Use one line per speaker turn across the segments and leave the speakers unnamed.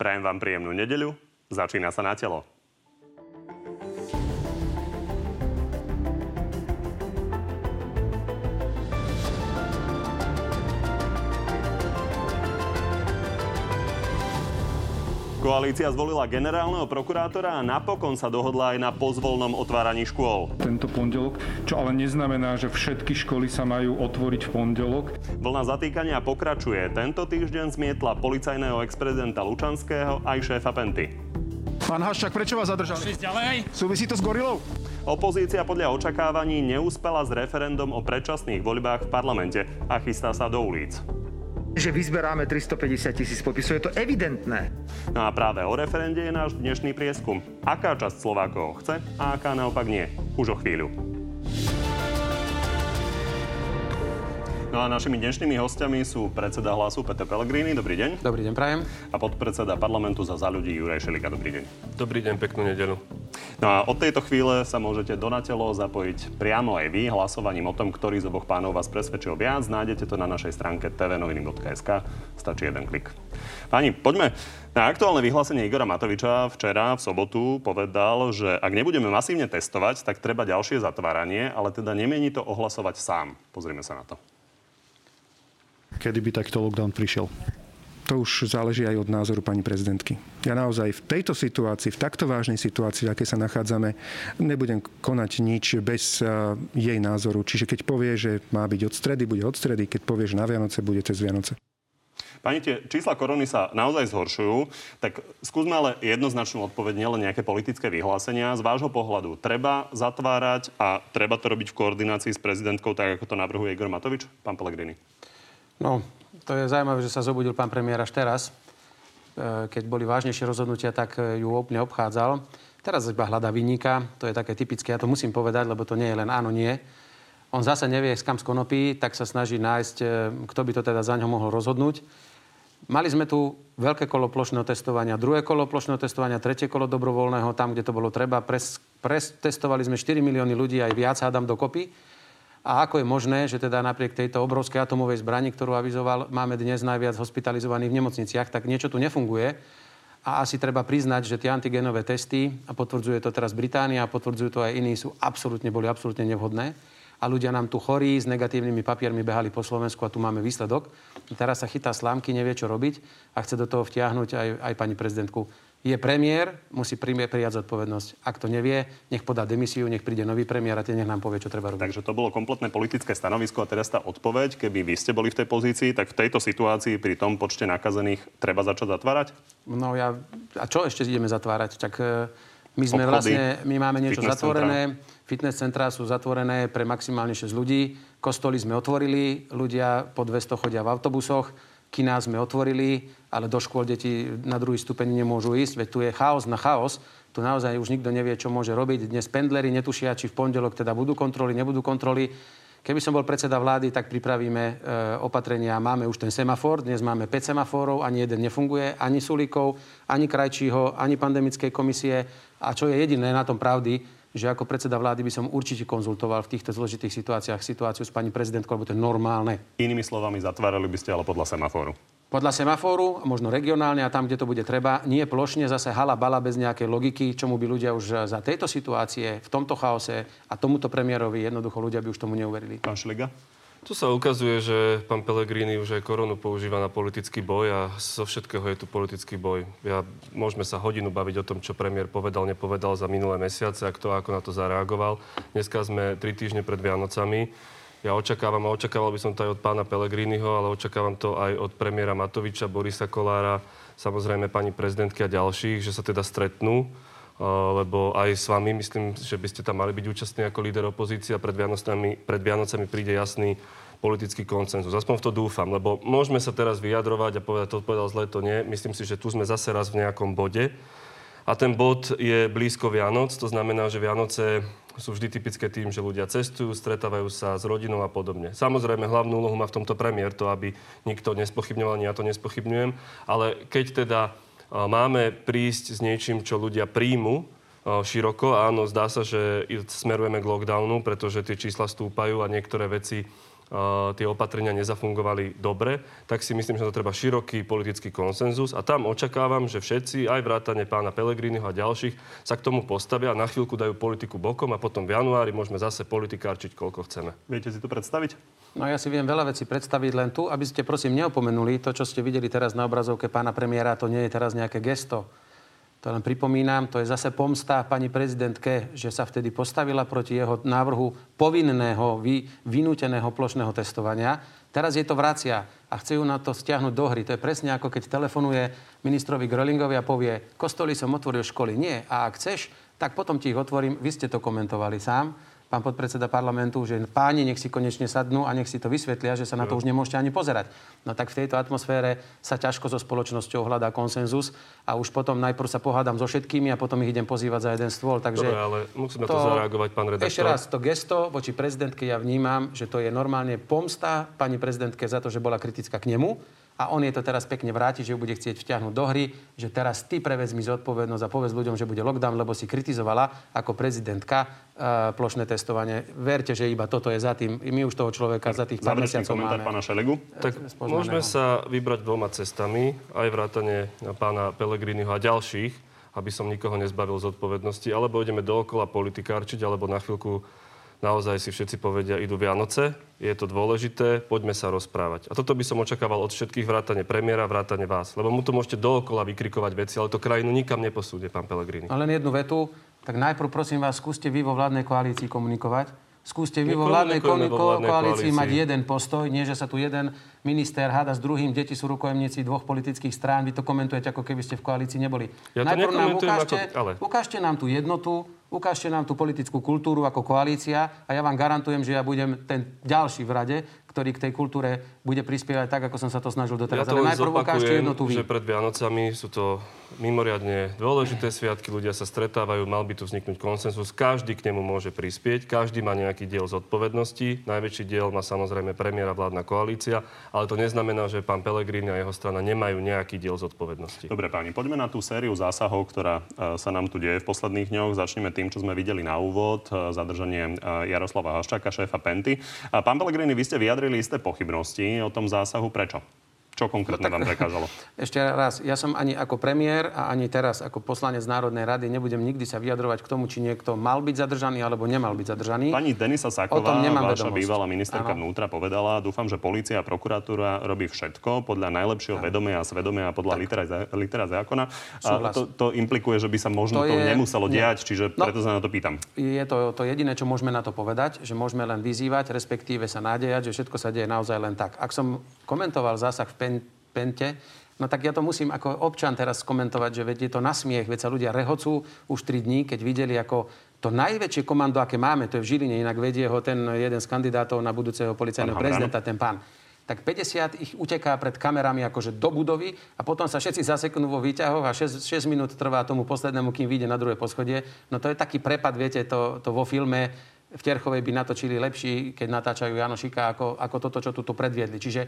Prajem vám príjemnú nedeľu. Začína sa na telo. Koalícia zvolila generálneho prokurátora a napokon sa dohodla aj na pozvolnom otváraní škôl.
Tento pondelok, čo ale neznamená, že všetky školy sa majú otvoriť v pondelok.
Vlna zatýkania pokračuje. Tento týždeň zmietla policajného ex-prezidenta Lučanského aj šéfa Penty.
Pán Haščák, prečo vás zadržali? ďalej. Súvisí to s gorilou?
Opozícia podľa očakávaní neúspela s referendum o predčasných voľbách v parlamente a chystá sa do ulic
že vyzberáme 350 tisíc podpisov. Je to evidentné.
No a práve o referende je náš dnešný prieskum. Aká časť Slovákov chce a aká naopak nie. Už o chvíľu. No a našimi dnešnými hostiami sú predseda hlasu Peter Pellegrini. Dobrý deň.
Dobrý deň, prajem.
A podpredseda parlamentu za za ľudí Juraj Šelika. Dobrý deň.
Dobrý deň, peknú nedelu.
No a od tejto chvíle sa môžete do natelo zapojiť priamo aj vy hlasovaním o tom, ktorý z oboch pánov vás presvedčil viac. Nájdete to na našej stránke tvnoviny.sk. Stačí jeden klik. Páni, poďme na aktuálne vyhlásenie Igora Matoviča včera v sobotu povedal, že ak nebudeme masívne testovať, tak treba ďalšie zatváranie, ale teda nemení to ohlasovať sám. Pozrime sa na to
kedy by takto lockdown prišiel. To už záleží aj od názoru pani prezidentky. Ja naozaj v tejto situácii, v takto vážnej situácii, v akej sa nachádzame, nebudem konať nič bez jej názoru. Čiže keď povie, že má byť od stredy, bude od stredy. Keď povie, že na Vianoce, bude cez Vianoce.
Pani, tie čísla korony sa naozaj zhoršujú, tak skúsme ale jednoznačnú odpoveď, nielen nejaké politické vyhlásenia. Z vášho pohľadu treba zatvárať a treba to robiť v koordinácii s prezidentkou, tak ako to navrhuje Igor Matovič? Pán Pellegrini.
No, to je zaujímavé, že sa zobudil pán premiér až teraz. E, keď boli vážnejšie rozhodnutia, tak e, ju úplne obchádzal. Teraz iba hľadá vyníka, to je také typické, ja to musím povedať, lebo to nie je len áno, nie. On zase nevie, s kam skonopí, tak sa snaží nájsť, e, kto by to teda za ňo mohol rozhodnúť. Mali sme tu veľké kolo plošného testovania, druhé kolo plošného testovania, tretie kolo dobrovoľného, tam, kde to bolo treba. Pres, pres, testovali sme 4 milióny ľudí, aj viac hádam dokopy. A ako je možné, že teda napriek tejto obrovskej atomovej zbrani, ktorú avizoval, máme dnes najviac hospitalizovaných v nemocniciach, tak niečo tu nefunguje. A asi treba priznať, že tie antigenové testy, a potvrdzuje to teraz Británia, a potvrdzujú to aj iní, sú absolútne, boli absolútne nevhodné. A ľudia nám tu chorí s negatívnymi papiermi behali po Slovensku a tu máme výsledok. Teraz sa chytá slámky, nevie, čo robiť a chce do toho vtiahnuť aj, aj pani prezidentku je premiér, musí prijať zodpovednosť. Ak to nevie, nech podá demisiu, nech príde nový premiér a ten nech nám povie, čo treba robiť.
Takže to bolo kompletné politické stanovisko a teraz tá odpoveď, keby vy ste boli v tej pozícii, tak v tejto situácii pri tom počte nakazených treba začať zatvárať?
No ja, a čo ešte ideme zatvárať? Tak e, my sme Obchody, vlastne, my máme niečo fitness zatvorené, centra. fitness centrá sú zatvorené pre maximálne 6 ľudí, kostoly sme otvorili, ľudia po 200 chodia v autobusoch, kina sme otvorili, ale do škôl deti na druhý stupeň nemôžu ísť, veď tu je chaos na chaos. Tu naozaj už nikto nevie, čo môže robiť. Dnes pendlery netušia, či v pondelok teda budú kontroly, nebudú kontroly. Keby som bol predseda vlády, tak pripravíme e, opatrenia. Máme už ten semafor, dnes máme 5 semaforov, ani jeden nefunguje, ani Sulikov, ani Krajčího, ani pandemickej komisie. A čo je jediné na tom pravdy, že ako predseda vlády by som určite konzultoval v týchto zložitých situáciách situáciu s pani prezidentkou, lebo to je normálne.
Inými slovami, zatvárali by ste ale podľa semaforu.
Podľa semafóru, možno regionálne a tam, kde to bude treba, nie plošne zase hala bala bez nejakej logiky, čomu by ľudia už za tejto situácie, v tomto chaose a tomuto premiérovi jednoducho ľudia by už tomu neuverili.
Pán Šliga?
Tu sa ukazuje, že pán Pellegrini už aj koronu používa na politický boj a zo všetkého je tu politický boj. Ja, môžeme sa hodinu baviť o tom, čo premiér povedal, nepovedal za minulé mesiace a kto ako na to zareagoval. Dneska sme tri týždne pred Vianocami. Ja očakávam, a očakával by som to aj od pána Pellegriniho, ale očakávam to aj od premiéra Matoviča, Borisa Kolára, samozrejme pani prezidentky a ďalších, že sa teda stretnú lebo aj s vami myslím, že by ste tam mali byť účastní ako líder opozície a pred Vianocami, pred Vianocami príde jasný politický koncenzus. Aspoň v to dúfam, lebo môžeme sa teraz vyjadrovať a povedať, to povedal zle, to nie. Myslím si, že tu sme zase raz v nejakom bode. A ten bod je blízko Vianoc, to znamená, že Vianoce sú vždy typické tým, že ľudia cestujú, stretávajú sa s rodinou a podobne. Samozrejme, hlavnú úlohu má v tomto premiér, to aby nikto nespochybňoval, ani ja to nespochybňujem, ale keď teda máme prísť s niečím, čo ľudia príjmu široko. Áno, zdá sa, že smerujeme k lockdownu, pretože tie čísla stúpajú a niektoré veci tie opatrenia nezafungovali dobre, tak si myslím, že to treba široký politický konsenzus a tam očakávam, že všetci, aj vrátane pána Pelegriniho a ďalších, sa k tomu postavia a na chvíľku dajú politiku bokom a potom v januári môžeme zase politikárčiť, koľko chceme.
Viete si to predstaviť?
No ja si viem veľa vecí predstaviť len tu, aby ste prosím neopomenuli to, čo ste videli teraz na obrazovke pána premiéra, to nie je teraz nejaké gesto to len pripomínam, to je zase pomsta pani prezidentke, že sa vtedy postavila proti jeho návrhu povinného, vy, vynúteného plošného testovania. Teraz je to vracia a chce ju na to stiahnuť do hry. To je presne ako keď telefonuje ministrovi Grölingovi a povie, kostoly som otvoril školy. Nie. A ak chceš, tak potom ti ich otvorím. Vy ste to komentovali sám pán podpredseda parlamentu, že páni nech si konečne sadnú a nech si to vysvetlia, že sa na to už nemôžete ani pozerať. No tak v tejto atmosfére sa ťažko so spoločnosťou hľadá konsenzus a už potom najprv sa pohádam so všetkými a potom ich idem pozývať za jeden stôl. Takže
Dobre, ale musíme to, to zareagovať, pán redaktor.
Ešte raz, to gesto voči prezidentke ja vnímam, že to je normálne pomsta pani prezidentke za to, že bola kritická k nemu a on je to teraz pekne vráti, že ju bude chcieť vťahnuť do hry, že teraz ty prevezmi zodpovednosť a povedz ľuďom, že bude lockdown, lebo si kritizovala ako prezidentka uh, plošné testovanie. Verte, že iba toto je za tým. My už toho človeka za tých pár mesiacov máme.
pána Šelegu.
Tak môžeme sa vybrať dvoma cestami, aj vrátane pána Pelegriniho a ďalších, aby som nikoho nezbavil zodpovednosti, alebo ideme dookola politikárčiť, alebo na chvíľku naozaj si všetci povedia, idú Vianoce, je to dôležité, poďme sa rozprávať. A toto by som očakával od všetkých vrátane premiéra, vrátane vás. Lebo mu tu môžete dookola vykrikovať veci, ale to krajinu nikam neposúde, pán Pelegrini.
Ale len jednu vetu. Tak najprv prosím vás, skúste vy vo vládnej koalícii komunikovať. Skúste vy vo vládnej, ko- ko- koalícii mať jeden postoj, nie že sa tu jeden minister háda s druhým, deti sú rukojemníci dvoch politických strán, vy to komentujete, ako keby ste v koalícii neboli.
Ja Najprv nám ukážte, ako, ale...
ukážte nám tú jednotu, ukážte nám tú politickú kultúru ako koalícia a ja vám garantujem, že ja budem ten ďalší v rade, ktorý k tej kultúre bude prispievať tak, ako som sa to snažil doteraz.
Ja to Ale najprv ukážte jednotu vy. že pred Vianocami sú to mimoriadne dôležité sviatky, ľudia sa stretávajú, mal by tu vzniknúť konsensus, každý k nemu môže prispieť, každý má nejaký diel zodpovednosti, najväčší diel má samozrejme premiéra vládna koalícia, ale to neznamená, že pán Pelegrini a jeho strana nemajú nejaký diel zodpovednosti.
Dobre páni, poďme na tú sériu zásahov, ktorá e, sa nám tu deje v posledných dňoch. Začneme tým, čo sme videli na úvod, e, zadržanie e, Jaroslava Haščáka, šéfa Penty. Pán Pelegrini, vy ste vyjadrili isté pochybnosti o tom zásahu. Prečo? Čo konkrétne no, tak, vám prekážalo?
Ešte raz, ja som ani ako premiér a ani teraz ako poslanec Národnej rady nebudem nikdy sa vyjadrovať k tomu, či niekto mal byť zadržaný alebo nemal byť zadržaný.
Pani Denisa Saková, vaša vedomosť. bývalá ministerka ano. vnútra, povedala, dúfam, že policia a prokuratúra robí všetko podľa najlepšieho ano. vedomia a svedomia a podľa litera, litera zákona. A to, to implikuje, že by sa možno to, to je... nemuselo diať, čiže no, preto sa na to pýtam.
Je to to jediné, čo môžeme na to povedať, že môžeme len vyzývať, respektíve sa nádejať, že všetko sa deje naozaj len tak. Ak som komentoval zásah v Pente, No tak ja to musím ako občan teraz komentovať, že veď je to na smiech, veď sa ľudia rehocú už 3 dní, keď videli, ako to najväčšie komando, aké máme, to je v Žiline, inak vedie ho ten jeden z kandidátov na budúceho policajného prezidenta, ten pán tak 50 ich uteká pred kamerami akože do budovy a potom sa všetci zaseknú vo výťahoch a 6, 6 minút trvá tomu poslednému, kým vyjde na druhé poschodie. No to je taký prepad, viete, to, to vo filme v Terchovej by natočili lepší, keď natáčajú Janošika, ako, ako toto, čo tu predviedli. Čiže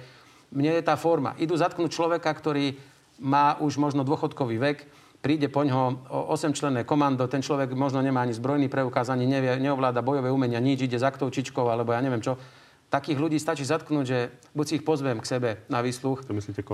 mne je tá forma. Idú zatknúť človeka, ktorý má už možno dôchodkový vek, príde po ňo 8-členné komando, ten človek možno nemá ani zbrojný preukaz, ani nevie, neovláda bojové umenia, nič, ide za čičkou, alebo ja neviem čo. Takých ľudí stačí zatknúť, že buď si ich pozvem k sebe na výsluch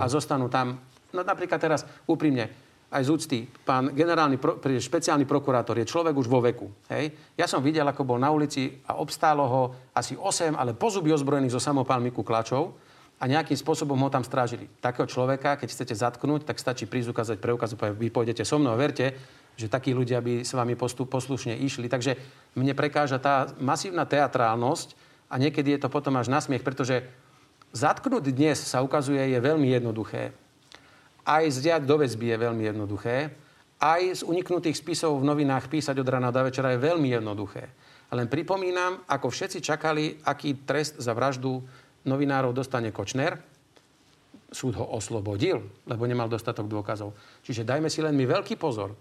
a zostanú tam. No napríklad teraz úprimne, aj z úcty, pán generálny, pro, špeciálny prokurátor je človek už vo veku. Hej? Ja som videl, ako bol na ulici a obstálo ho asi 8, ale pozuby ozbrojených zo samopálmi kuklačov a nejakým spôsobom ho tam strážili. Takého človeka, keď chcete zatknúť, tak stačí prísť ukázať preukaz, vy pôjdete so mnou verte, že takí ľudia by s vami postup, poslušne išli. Takže mne prekáža tá masívna teatrálnosť a niekedy je to potom až nasmiech, pretože zatknúť dnes sa ukazuje je veľmi jednoduché. Aj zdiať do väzby je veľmi jednoduché. Aj z uniknutých spisov v novinách písať od rána do večera je veľmi jednoduché. Len pripomínam, ako všetci čakali, aký trest za vraždu novinárov dostane Kočner, súd ho oslobodil, lebo nemal dostatok dôkazov. Čiže dajme si len my veľký pozor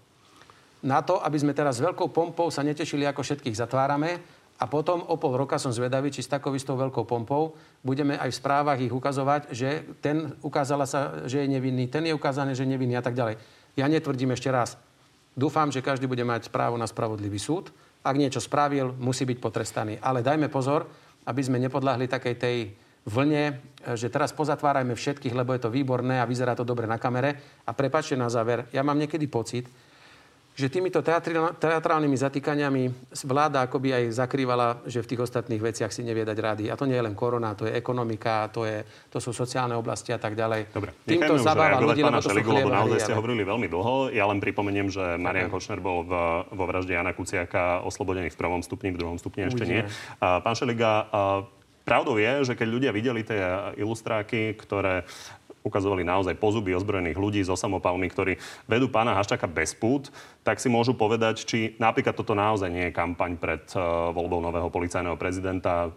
na to, aby sme teraz s veľkou pompou sa netešili, ako všetkých zatvárame a potom o pol roka som zvedavý, či s takou istou veľkou pompou budeme aj v správach ich ukazovať, že ten ukázala sa, že je nevinný, ten je ukázaný, že je nevinný a tak ďalej. Ja netvrdím ešte raz. Dúfam, že každý bude mať právo na spravodlivý súd. Ak niečo spravil, musí byť potrestaný. Ale dajme pozor, aby sme nepodľahli takej tej vlne, že teraz pozatvárajme všetkých, lebo je to výborné a vyzerá to dobre na kamere. A prepačte na záver, ja mám niekedy pocit, že týmito teatrálnymi zatýkaniami vláda akoby aj zakrývala, že v tých ostatných veciach si nevie dať rady. A to nie je len korona, to je ekonomika, to, je, to sú sociálne oblasti a tak ďalej.
Dobre, týmto zabáva ľudí, lebo to Šeligu, lebo naozaj ste hovorili veľmi dlho. Ja len pripomeniem, že Marian Kočner bol v, vo vražde Jana Kuciaka oslobodený v prvom stupni, v druhom stupni ešte nie. pán Šeliga, Pravdou je, že keď ľudia videli tie ilustráky, ktoré ukazovali naozaj pozuby ozbrojených ľudí so samopalmi, ktorí vedú pána Haščaka bez pút, tak si môžu povedať, či napríklad toto naozaj nie je kampaň pred uh, voľbou nového policajného prezidenta.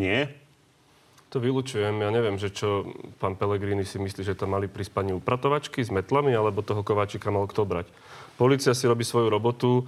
Nie?
To vylučujem. Ja neviem, že čo pán Pellegrini si myslí, že tam mali prísť pani upratovačky s metlami, alebo toho kováčika mal kto brať. Polícia si robí svoju robotu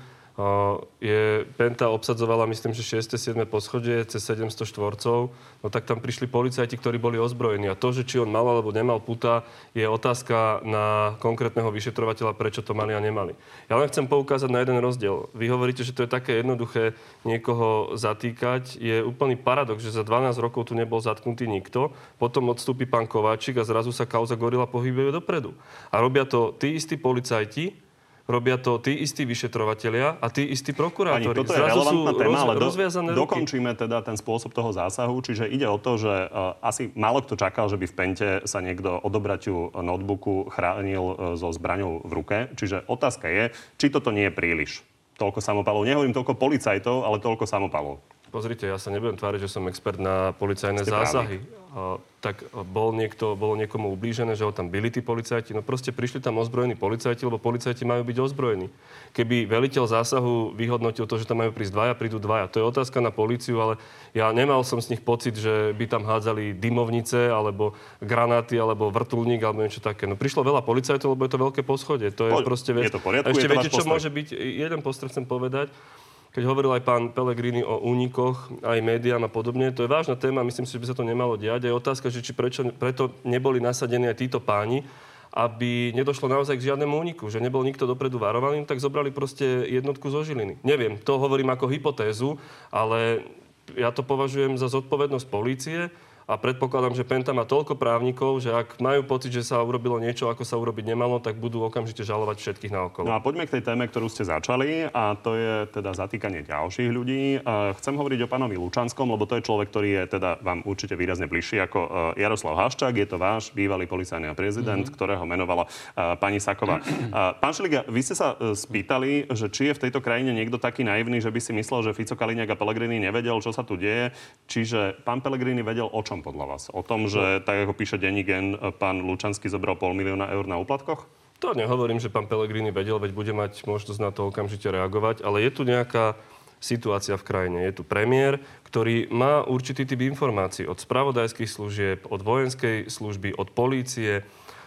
je, Penta obsadzovala, myslím, že 6. 7. poschodie, cez 700 štvorcov, no tak tam prišli policajti, ktorí boli ozbrojení. A to, že či on mal alebo nemal puta, je otázka na konkrétneho vyšetrovateľa, prečo to mali a nemali. Ja len chcem poukázať na jeden rozdiel. Vy hovoríte, že to je také jednoduché niekoho zatýkať. Je úplný paradox, že za 12 rokov tu nebol zatknutý nikto, potom odstúpi pán Kováčik a zrazu sa kauza Gorila pohybuje dopredu. A robia to tí istí policajti, robia to tí istí vyšetrovatelia a tí istí prokurátori.
Pani, toto je Zrazu relevantná téma, roz, ale do, dokončíme teda ten spôsob toho zásahu. Čiže ide o to, že uh, asi málo kto čakal, že by v Pente sa niekto odobratiu notebooku chránil uh, so zbraňou v ruke. Čiže otázka je, či toto nie je príliš. Toľko samopalov. Nehovorím toľko policajtov, ale toľko samopalov.
Pozrite, ja sa nebudem tváriť, že som expert na policajné Ste zásahy. A, tak bol niekto, bolo niekomu ublížené, že ho tam byli tí policajti. No proste prišli tam ozbrojení policajti, lebo policajti majú byť ozbrojení. Keby veliteľ zásahu vyhodnotil to, že tam majú prísť dvaja, prídu dvaja. To je otázka na policiu, ale ja nemal som z nich pocit, že by tam hádzali dymovnice, alebo granáty, alebo vrtulník, alebo niečo také. No prišlo veľa policajtov, lebo je to veľké poschodie. To je po, proste vec.
Je to poriadku,
A ešte
je to
viete, čo môže byť? Jeden postreh chcem povedať keď hovoril aj pán Pellegrini o únikoch, aj médiám a podobne. To je vážna téma, myslím si, že by sa to nemalo diať. Je otázka, že či prečo, preto neboli nasadení aj títo páni, aby nedošlo naozaj k žiadnemu úniku, že nebol nikto dopredu varovaný, tak zobrali proste jednotku zo Žiliny. Neviem, to hovorím ako hypotézu, ale ja to považujem za zodpovednosť polície, a predpokladám, že Penta má toľko právnikov, že ak majú pocit, že sa urobilo niečo, ako sa urobiť nemalo, tak budú okamžite žalovať všetkých na okolo.
No a poďme k tej téme, ktorú ste začali a to je teda zatýkanie ďalších ľudí. Chcem hovoriť o pánovi Lučanskom, lebo to je človek, ktorý je teda vám určite výrazne bližší ako e, Jaroslav Haščák. Je to váš bývalý policajný prezident, mm-hmm. ktorého menovala e, pani Saková. Pán Šeliga, vy ste sa e, spýtali, že či je v tejto krajine niekto taký naivný, že by si myslel, že Fico Kaliňák a Pellegrini nevedel, čo sa tu deje. Čiže pán Pellegrini vedel, o čom podľa vás? O tom, že tak ako píše Denigen, pán Lučanský zobral pol milióna eur na úplatkoch?
To nehovorím, že pán Pellegrini vedel, veď bude mať možnosť na to okamžite reagovať, ale je tu nejaká situácia v krajine. Je tu premiér, ktorý má určitý typ informácií od spravodajských služieb, od vojenskej služby, od polície.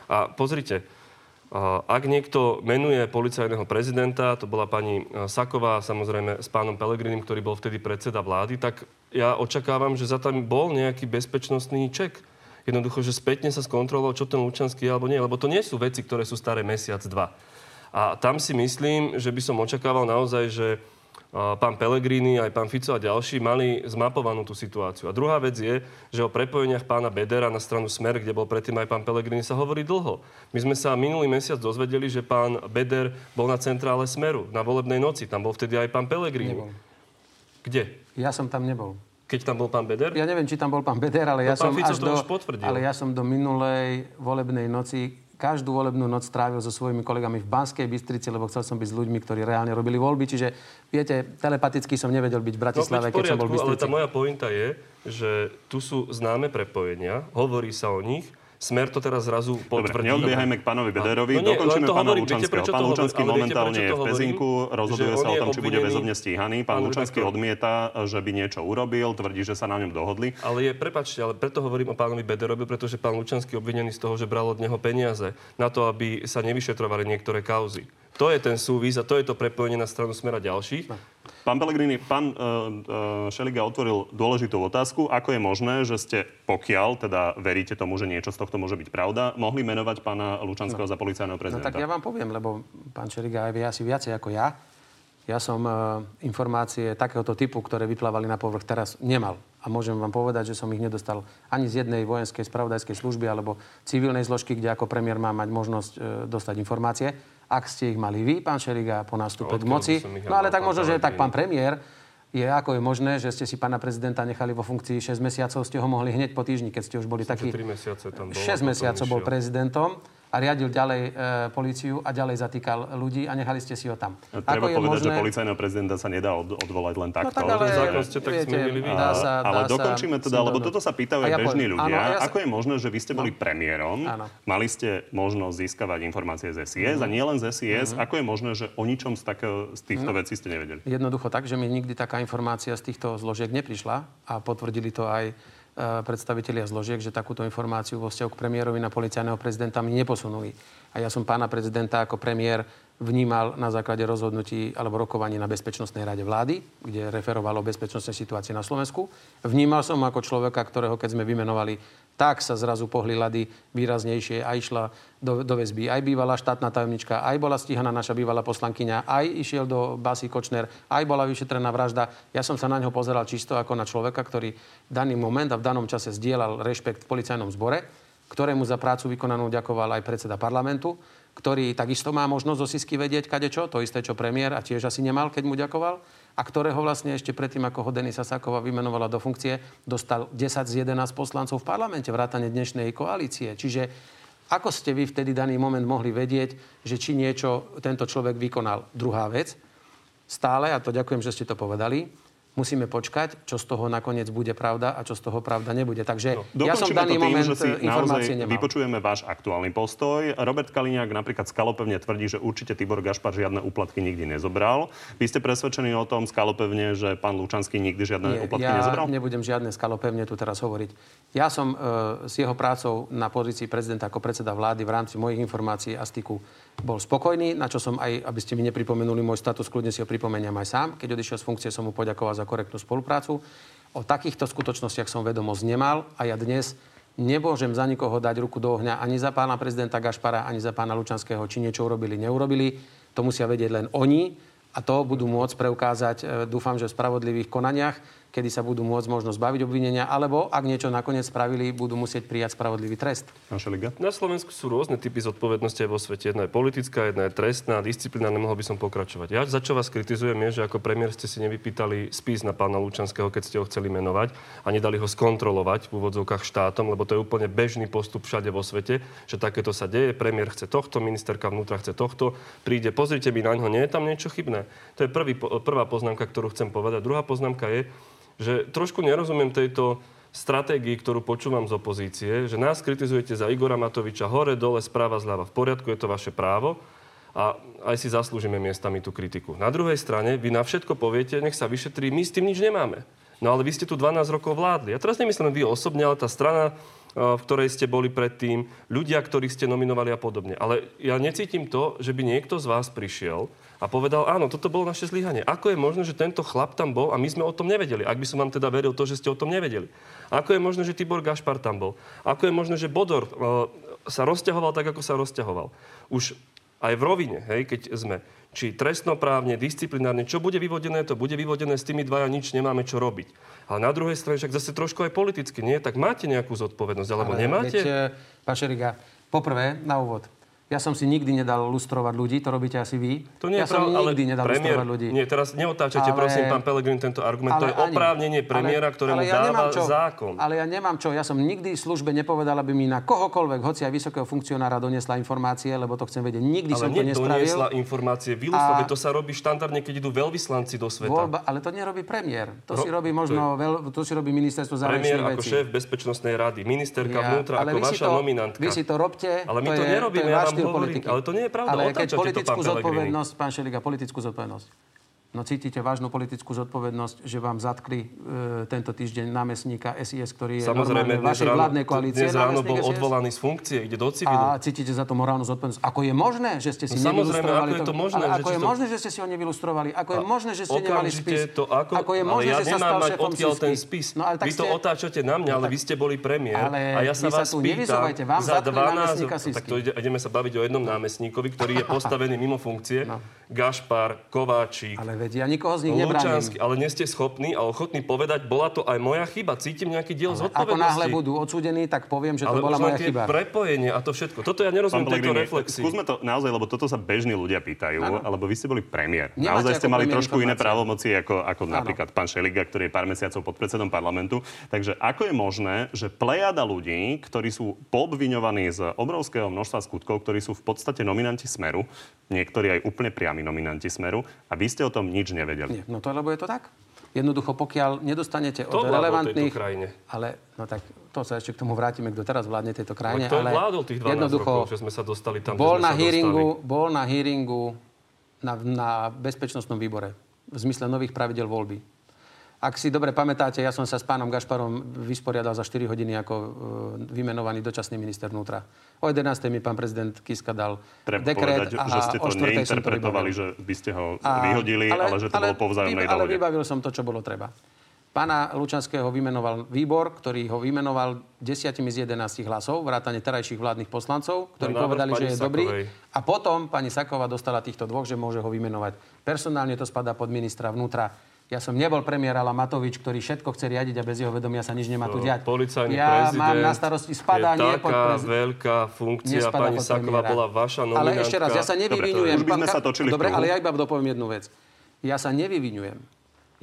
A pozrite, ak niekto menuje policajného prezidenta, to bola pani Saková, samozrejme s pánom Pelegrinim, ktorý bol vtedy predseda vlády, tak ja očakávam, že za tam bol nejaký bezpečnostný ček. Jednoducho, že spätne sa skontroloval, čo ten Lučanský je alebo nie, lebo to nie sú veci, ktoré sú staré mesiac, dva. A tam si myslím, že by som očakával naozaj, že pán Pellegrini, aj pán Fico a ďalší mali zmapovanú tú situáciu. A druhá vec je, že o prepojeniach pána Bedera na stranu Smer, kde bol predtým aj pán Pellegrini, sa hovorí dlho. My sme sa minulý mesiac dozvedeli, že pán Beder bol na centrále Smeru na volebnej noci. Tam bol vtedy aj pán Pellegrini. Nebol. Kde?
Ja som tam nebol.
Keď tam bol pán Beder?
Ja neviem, či tam bol pán Beder, ale, no, ja, som až do, ale ja som do minulej volebnej noci každú volebnú noc strávil so svojimi kolegami v Banskej Bystrici, lebo chcel som byť s ľuďmi, ktorí reálne robili voľby. Čiže, viete, telepaticky som nevedel byť v Bratislave, no, keď som bol v Bystrici.
Ale tá moja pointa je, že tu sú známe prepojenia, hovorí sa o nich, Smer to teraz zrazu potvrdí. Dobre,
neodbiehajme k pánovi Bederovi, no nie, dokončíme pána hovorím, Lučanského. Pán Lučanský momentálne je v Pezinku, rozhoduje sa o tom, či bude väzobne stíhaný. Pán Lučanský odmieta, že by niečo urobil, tvrdí, že sa na ňom dohodli.
Ale je, prepačte, ale preto hovorím o pánovi Bederovi, pretože pán Lučanský obvinený z toho, že bral od neho peniaze na to, aby sa nevyšetrovali niektoré kauzy. To je ten súvis a to je to prepojenie na stranu Smera ďalších. No.
Pán Pelegrini, pán uh, uh, Šeliga otvoril dôležitú otázku. Ako je možné, že ste, pokiaľ teda veríte tomu, že niečo z tohto môže byť pravda, mohli menovať pána Lučanského no. za policajného prezidenta?
No tak ja vám poviem, lebo pán Šeliga aj vie asi viacej ako ja. Ja som uh, informácie takéhoto typu, ktoré vyplávali na povrch teraz, nemal. a môžem vám povedať, že som ich nedostal ani z jednej vojenskej spravodajskej služby alebo civilnej zložky, kde ako premiér má mať možnosť e, dostať informácie. Ak ste ich mali vy, pán Šeriga, po nástupe k moci, no ale tak možno, že tak pán premiér, je, ako je možné, že ste si pána prezidenta nechali vo funkcii 6 mesiacov, ste ho mohli hneď po týždni, keď ste už boli takí...
3 mesiace tam bol.
6 mesiacov bol prezidentom a riadil ďalej e, políciu a ďalej zatýkal ľudí a nechali ste si ho tam.
Treba povedať, možné... že policajného prezidenta sa nedá od, odvolať len takto. No tak
ale,
zákon ste tak viete,
vy. Dá sa, dá ale dokončíme teda, lebo toto sa pýtajú aj ja bežní ľudia. Áno, ja sa... Ako je možné, že vy ste boli no. premiérom, áno. mali ste možnosť získavať informácie z SIS mm-hmm. a nielen z SIS. Mm-hmm. Ako je možné, že o ničom z, takého, z týchto mm-hmm. vecí ste nevedeli?
Jednoducho tak, že mi nikdy taká informácia z týchto zložiek neprišla a potvrdili to aj predstavitelia zložiek, že takúto informáciu vo vzťahu k premiérovi na policajného prezidenta mi neposunuli. A ja som pána prezidenta ako premiér vnímal na základe rozhodnutí alebo rokovaní na Bezpečnostnej rade vlády, kde referovalo o bezpečnostnej situácii na Slovensku. Vnímal som ako človeka, ktorého keď sme vymenovali, tak sa zrazu pohli lady výraznejšie a išla do, do väzby. Aj bývalá štátna tajomnička, aj bola stíhaná naša bývalá poslankyňa, aj išiel do basy Kočner, aj bola vyšetrená vražda. Ja som sa na ňo pozeral čisto ako na človeka, ktorý v daný moment a v danom čase zdieľal rešpekt v policajnom zbore, ktorému za prácu vykonanú ďakoval aj predseda parlamentu ktorý takisto má možnosť zo Sisky vedieť čo, to isté, čo premiér a tiež asi nemal, keď mu ďakoval, a ktorého vlastne ešte predtým, ako ho Denisa Saková vymenovala do funkcie, dostal 10 z 11 poslancov v parlamente, vrátane dnešnej koalície. Čiže ako ste vy vtedy daný moment mohli vedieť, že či niečo tento človek vykonal? Druhá vec, stále, a to ďakujem, že ste to povedali, musíme počkať, čo z toho nakoniec bude pravda a čo z toho pravda nebude. Takže no, ja som daný tým, moment že si informácie nemal.
Vypočujeme váš aktuálny postoj. Robert Kaliňák napríklad skalopevne tvrdí, že určite Tibor Gašpar žiadne úplatky nikdy nezobral. Vy ste presvedčení o tom skalopevne, že pán Lučanský nikdy žiadne Nie, úplatky
ja
nezobral?
nebudem žiadne skalopevne tu teraz hovoriť. Ja som e, s jeho prácou na pozícii prezidenta ako predseda vlády v rámci mojich informácií a styku bol spokojný, na čo som aj, aby ste mi nepripomenuli môj status, kľudne si ho pripomeniem aj sám. Keď odišiel z funkcie, som mu poďakoval za korektnú spoluprácu. O takýchto skutočnostiach som vedomosť nemal a ja dnes nemôžem za nikoho dať ruku do ohňa ani za pána prezidenta Gašpara, ani za pána Lučanského, či niečo urobili, neurobili. To musia vedieť len oni a to budú môcť preukázať, e, dúfam, že v spravodlivých konaniach kedy sa budú môcť možno zbaviť obvinenia, alebo ak niečo nakoniec spravili, budú musieť prijať spravodlivý trest.
Na Slovensku sú rôzne typy zodpovednosti aj vo svete. Jedna je politická, jedna je trestná, disciplinárna, nemohol by som pokračovať. Ja za čo vás kritizujem je, že ako premiér ste si nevypýtali spis na pána Lučanského, keď ste ho chceli menovať a nedali ho skontrolovať v úvodzovkách štátom, lebo to je úplne bežný postup všade vo svete, že takéto sa deje. Premiér chce tohto, ministerka vnútra chce tohto, príde, pozrite mi na ňo, nie je tam niečo chybné. To je prvý, prvá poznámka, ktorú chcem povedať. Druhá poznámka je, že trošku nerozumiem tejto stratégii, ktorú počúvam z opozície, že nás kritizujete za Igora Matoviča hore, dole, správa, zľava. V poriadku, je to vaše právo a aj si zaslúžime miestami tú kritiku. Na druhej strane, vy na všetko poviete, nech sa vyšetrí, my s tým nič nemáme. No ale vy ste tu 12 rokov vládli. Ja teraz nemyslím vy osobne, ale tá strana, v ktorej ste boli predtým, ľudia, ktorých ste nominovali a podobne. Ale ja necítim to, že by niekto z vás prišiel a povedal, áno, toto bolo naše zlyhanie. Ako je možné, že tento chlap tam bol a my sme o tom nevedeli? Ak by som vám teda veril to, že ste o tom nevedeli. Ako je možné, že Tibor Gašpar tam bol? Ako je možné, že Bodor uh, sa rozťahoval tak, ako sa rozťahoval? Už aj v rovine, hej, keď sme či trestnoprávne, disciplinárne, čo bude vyvodené, to bude vyvodené, s tými dvaja nič nemáme čo robiť. Ale na druhej strane však zase trošku aj politicky, nie? Tak máte nejakú zodpovednosť, alebo Ale nemáte?
Veď, pán Šeriga, poprvé, na úvod, ja som si nikdy nedal lustrovať ľudí, to robíte asi vy.
To nie
ja
som
nikdy nedal
premiér,
lustrovať ľudí.
Nie, teraz neotáčate, ale, prosím, pán Pelegrin, tento argument. to je ani, oprávnenie premiéra, ktorému ale ja dáva
čo,
zákon.
Ale ja nemám čo. Ja som nikdy službe nepovedal, aby mi na kohokoľvek, hoci aj vysokého funkcionára, doniesla informácie, lebo to chcem vedieť. Nikdy
ale
som to nespravil.
doniesla informácie. Vylustrovať, to sa robí štandardne, keď idú veľvyslanci do sveta.
Voľba, ale to nerobí premiér. To si robí možno, to, je, veľ, to si robí ministerstvo zahraničných
Premiér ako šéf bezpečnostnej rady, ministerka vnútra ako vaša nominantka.
Vy si to robte.
Ale my to nerobíme, vám hovorím. Ale to nie je pravda.
Ale keď politickú zodpovednosť, pán Šeliga, politickú zodpovednosť No cítite vážnu politickú zodpovednosť, že vám zatkli e, tento týždeň námestníka SIS, ktorý je Samozrejme, v vašej ráno, vládnej koalície.
Dnes ráno bol SIS. odvolaný z funkcie, ide do civilu.
A cítite za to morálnu zodpovednosť. Ako je možné, že ste si no,
Samozrejme, ako je to možné?
Ale ako je to... možné, že ste si ho nevylustrovali? Ako je možné, že ste nemali spis?
To ako,
ako je možné,
ja
že sa stal šéfom
odtiaľ ten spis. No, ale vy to otáčate na mňa, ale vy ste boli premiér. A ja sa vás pýtam, za 12... Tak to ideme sa baviť o jednom námestníkovi, ktorý je postavený mimo funkcie. No. Gašpar, Kováčik,
Veď ja nikoho z nich nebránim.
Lučanský, ale nie ste schopní a ochotní povedať, bola to aj moja chyba. Cítim nejaký diel
Ako
zodpovednosti.
náhle budú odsúdení, tak poviem, že to
ale
bola
už len
moja chyba.
prepojenie a to všetko. Toto ja nerozumiem tejto reflexii.
skúsme to naozaj, lebo toto sa bežní ľudia pýtajú, alebo vy ste boli premiér.
Nemáte
naozaj ste
ako
mali trošku iné
informácie.
právomoci ako, ako napríklad pán Šeliga, ktorý je pár mesiacov podpredsedom parlamentu. Takže ako je možné, že plejada ľudí, ktorí sú poobviňovaní z obrovského množstva skutkov, ktorí sú v podstate nominanti Smeru, niektorí aj úplne priami nominanti Smeru, a vy ste o tom nič nevedeli.
Nie, no to lebo je to tak. Jednoducho, pokiaľ nedostanete od
vládol
relevantných...
tejto krajine?
Ale, no tak, to sa ešte k tomu vrátime, kto teraz vládne tejto krajine.
Kto
ale
vládol tých 12
jednoducho,
rokov, že sme sa dostali tam,
bol na hearingu,
dostali?
bol na hearingu na, na bezpečnostnom výbore v zmysle nových pravidel voľby. Ak si dobre pamätáte, ja som sa s pánom Gašparom vysporiadal za 4 hodiny ako e, vymenovaný dočasný minister vnútra. O 11. mi pán prezident Kiska dal
Treba
dekret
povedať,
a
že ste to
4. som to
neinterpretovali,
vybavil.
že by ste ho vyhodili, ale, že to bolo po vzájomnej
vyba- Ale
dohode.
vybavil som to, čo bolo treba. Pána Lučanského vymenoval výbor, ktorý ho vymenoval desiatimi z 11 hlasov, vrátane terajších vládnych poslancov, ktorí
návrh
povedali, že je dobrý.
Sakovej.
A potom pani Saková dostala týchto dvoch, že môže ho vymenovať. Personálne to spadá pod ministra vnútra. Ja som nebol premiér ale Matovič, ktorý všetko chce riadiť a bez jeho vedomia sa nič nemá tu diať.
Policajný
ja
prezident
mám na starosti spadá
je
nie pod prezident.
veľká funkcia.
Nespadá
Pani Saková bola vaša nominantka.
Ale ešte raz, ja sa
Dobre, to
nevyvinujem.
sme
Pán
sa točili
Dobre, ale ja iba dopoviem jednu vec. Ja sa nevyvinujem.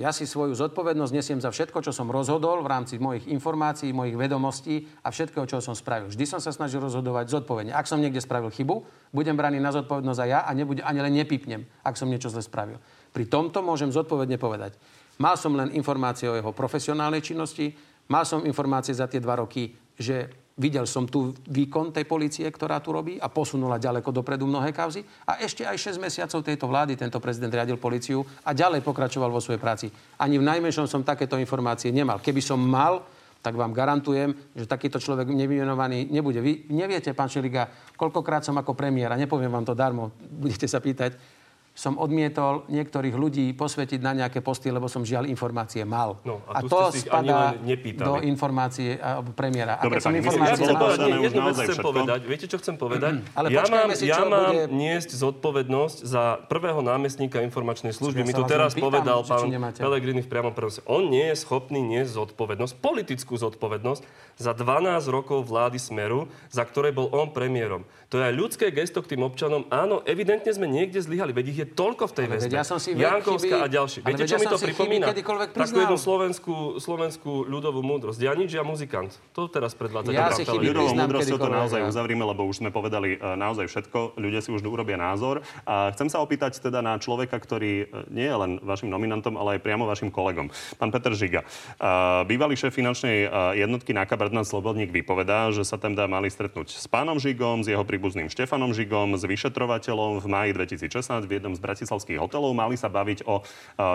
Ja si svoju zodpovednosť nesiem za všetko, čo som rozhodol v rámci mojich informácií, mojich vedomostí a všetkého, čo som spravil. Vždy som sa snažil rozhodovať zodpovedne. Ak som niekde spravil chybu, budem braný na zodpovednosť aj ja a nebude, ani len nepipnem, ak som niečo zle spravil. Pri tomto môžem zodpovedne povedať. Mal som len informácie o jeho profesionálnej činnosti, mal som informácie za tie dva roky, že videl som tu výkon tej policie, ktorá tu robí a posunula ďaleko dopredu mnohé kauzy. A ešte aj 6 mesiacov tejto vlády tento prezident riadil policiu a ďalej pokračoval vo svojej práci. Ani v najmenšom som takéto informácie nemal. Keby som mal, tak vám garantujem, že takýto človek nevymenovaný nebude. Vy neviete, pán Šeliga, koľkokrát som ako premiér, a nepoviem vám to darmo, budete sa pýtať, som odmietol niektorých ľudí posvetiť na nejaké posty, lebo som žiaľ informácie mal.
No,
a
a tu
to spadá do informácie premiéra.
Dobre,
a keď som
Ja
informácie
bolo
chcem povedať, jednu vec chcem
všetko.
povedať. Viete, čo chcem povedať?
Ale
ja mám,
si,
ja mám
bude-
niesť zodpovednosť za prvého námestníka informačnej služby.
Ja
Mi
vás
teraz
pýtam,
povedal pán. Pelegrini v priamom prenose. On nie je schopný niesť zodpovednosť, politickú zodpovednosť za 12 rokov vlády Smeru, za ktoré bol on premiérom. To je aj ľudské gesto k tým občanom. Áno, evidentne sme niekde zlyhali, veď ich je toľko v tej
Ale
väzbe.
ja som si
Jankovská
chyby-
a ďalší. Viete, čo
ja
mi to pripomína?
kedykoľvek
Takú jednu slovenskú, slovenskú ľudovú múdrosť. Janič a muzikant. To teraz predvádza.
Ja si chyby
Pellegrini.
Ľudovou
priznám
múdrosťou to
kedykoľvek,
naozaj
ja.
uzavrime, lebo už sme povedali e, naozaj všetko. Ľudia si už urobia názor. A chcem sa opýtať teda na človeka, ktorý e, nie je len vašim nominantom, ale aj priamo vašim kolegom. Pán Peter Žiga. E, Bývalý šéf finančnej jednotky NAKA Bernard Slobodník vypovedá, že sa tam dá mali stretnúť s pánom Žigom, s jeho príbuzným Štefanom Žigom, s vyšetrovateľom v máji 2016 v jednom z bratislavských hotelov. Mali sa baviť o e,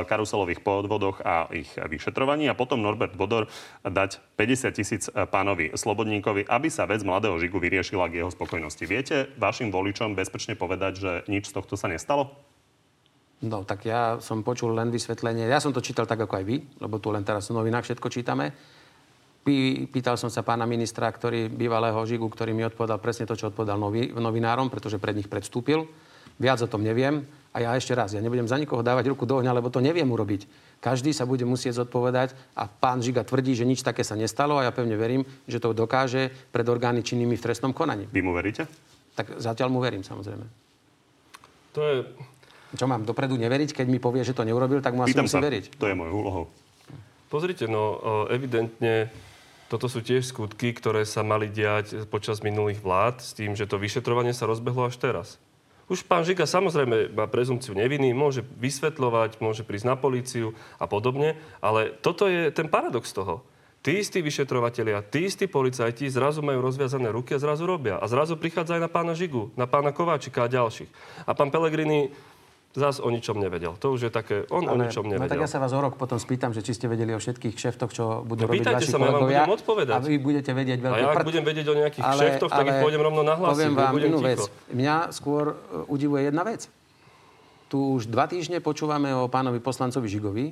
karuselových podvodoch a ich vyšetrovaní a potom Norbert Bodor dať 50 tisíc e, pánovi Slobodníkovi, aby sa vec mladého Žigu vyriešila k jeho spokojnosti. Viete vašim voličom bezpečne povedať, že nič z tohto sa nestalo?
No, tak ja som počul len vysvetlenie. Ja som to čítal tak, ako aj vy, lebo tu len teraz v novinách všetko čítame. Pý, pýtal som sa pána ministra, ktorý, bývalého Žigu, ktorý mi odpovedal presne to, čo odpovedal novi, novinárom, pretože pred nich predstúpil. Viac o tom neviem. A ja ešte raz, ja nebudem za nikoho dávať ruku do ohňa, lebo to neviem urobiť. Každý sa bude musieť zodpovedať a pán Žiga tvrdí, že nič také sa nestalo a ja pevne verím, že to dokáže pred orgány činnými v trestnom konaní.
Vy mu veríte?
Tak zatiaľ mu verím, samozrejme.
To je...
Čo mám dopredu neveriť, keď mi povie, že to neurobil, tak mu asi
Pýtam
musím
sa,
veriť.
to je mojou úlohou.
Pozrite, no evidentne toto sú tiež skutky, ktoré sa mali diať počas minulých vlád s tým, že to vyšetrovanie sa rozbehlo až teraz. Už pán Žiga samozrejme má prezumciu neviny, môže vysvetľovať, môže prísť na políciu a podobne, ale toto je ten paradox toho. Tí istí vyšetrovatelia, tí istí policajti zrazu majú rozviazané ruky a zrazu robia. A zrazu prichádza aj na pána Žigu, na pána Kováčika a ďalších. A pán Pellegrini zás o ničom nevedel. To už je také, on o ničom
no tak
nevedel.
ja sa vás o rok potom spýtam, že či ste vedeli o všetkých šeftoch, čo budú
No
robiť vaši
sa ma, ja vám
kolegovia.
budem odpovedať.
A vy budete vedieť
A
veľký
ja ak
prd.
budem vedieť o nejakých kšeftoch, tak ich pôjdem rovno nahlásiť.
Poviem vám
nebudem
inú
ticho.
vec. Mňa skôr uh, udivuje jedna vec. Tu už dva týždne počúvame o pánovi poslancovi Žigovi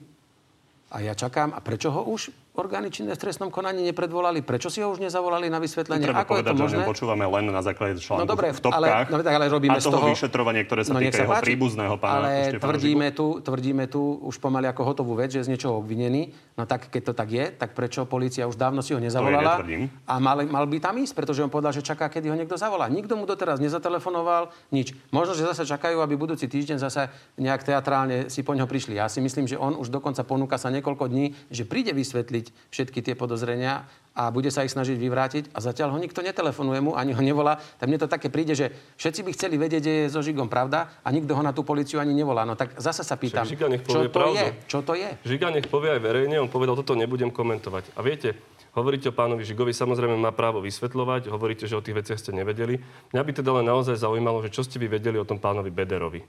a ja čakám, a prečo ho už orgány činné v trestnom konaní nepredvolali? Prečo si ho už nezavolali na vysvetlenie?
Treba
Ako
povedať,
je to možné?
že počúvame len na základe článku
No dobre,
v topkách.
ale, no, tak ale robíme
a toho
z toho...
vyšetrovania, ktoré sa
no,
týka jeho
páči.
príbuzného pána
Ale
Štefana
tvrdíme tu, tvrdíme tu už pomaly ako hotovú vec, že je z niečoho obvinený. No tak keď to tak je, tak prečo policia už dávno si ho nezavolala? a mal, mal by tam ísť, pretože on povedal, že čaká, kedy ho niekto zavolá. Nikto mu doteraz nezatelefonoval, nič. Možno, že zase čakajú, aby budúci týždeň zase nejak teatrálne si po ňo prišli. Ja si myslím, že on už dokonca ponúka sa niekoľko dní, že príde vysvetliť všetky tie podozrenia a bude sa ich snažiť vyvrátiť a zatiaľ ho nikto netelefonuje mu, ani ho nevolá. Tak mne to také príde, že všetci by chceli vedieť, že je so Žigom pravda a nikto ho na tú policiu ani nevolá. No tak zase sa pýtam,
Žiga nech
čo
povie
to
pravdu.
je? Čo to je?
Žiga nech povie aj verejne, on povedal, toto nebudem komentovať. A viete, hovoríte o pánovi Žigovi, samozrejme má právo vysvetľovať, hovoríte, že o tých veciach ste nevedeli. Mňa by teda len naozaj zaujímalo, že čo ste vy vedeli o tom pánovi Bederovi.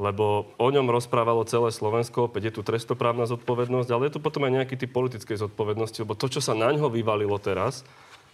Lebo o ňom rozprávalo celé Slovensko, opäť je tu trestoprávna zodpovednosť, ale je tu potom aj nejaký typ politickej zodpovednosti, lebo to, čo sa na ňo vyvalilo teraz,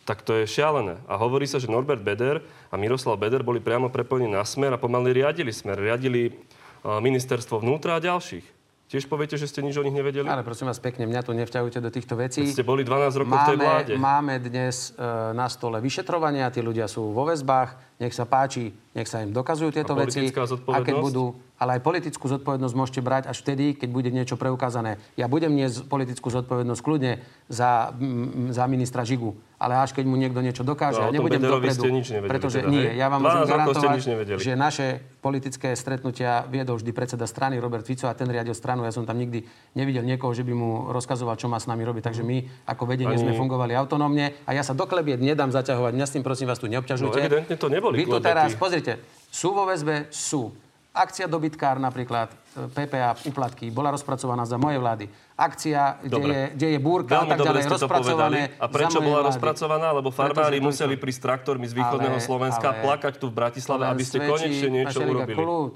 tak to je šialené. A hovorí sa, že Norbert Beder a Miroslav Beder boli priamo prepojení na smer a pomaly riadili smer. Riadili uh, ministerstvo vnútra a ďalších. Tiež poviete, že ste nič o nich nevedeli?
Ale prosím vás pekne, mňa tu nevťahujte do týchto vecí.
Ste boli 12 rokov v tej vláde.
Máme dnes e, na stole vyšetrovania, tí ľudia sú vo väzbách, nech sa páči, nech sa im dokazujú tieto
A
veci. A keď budú, ale aj politickú zodpovednosť môžete brať až vtedy, keď bude niečo preukázané. Ja budem niesť politickú zodpovednosť kľudne za, mm, za ministra Žigu, ale až keď mu niekto niečo dokáže.
No
ja nebudem dopredu,
nič nevedeli
pretože
teda,
nie, ja vám
12
môžem garantovať, že naše politické stretnutia viedol vždy predseda strany Robert Fico a ten riadil stranu. Ja som tam nikdy nevidel niekoho, že by mu rozkazoval, čo má s nami robiť. Takže my ako vedenie
Ani-
sme fungovali autonómne a ja sa do klebiet nedám zaťahovať. Mňa s tým prosím vás tu neobťažujte.
No, evidentne to neboli
Vy tu
klebety.
teraz, pozrite, sú vo väzbe? Sú. Akcia dobytkár napríklad, e, PPA, úplatky, bola rozpracovaná za mojej vlády. Akcia, kde
Dobre.
je, kde je búrka a tak ďalej, rozpracované.
A prečo bola
vlády.
rozpracovaná? Lebo farmári museli prísť traktormi z východného
Ale-
Slovenska
ale-
plakať tu v Bratislave, aby ste
svedčí-
konečne niečo urobili.
Kľud.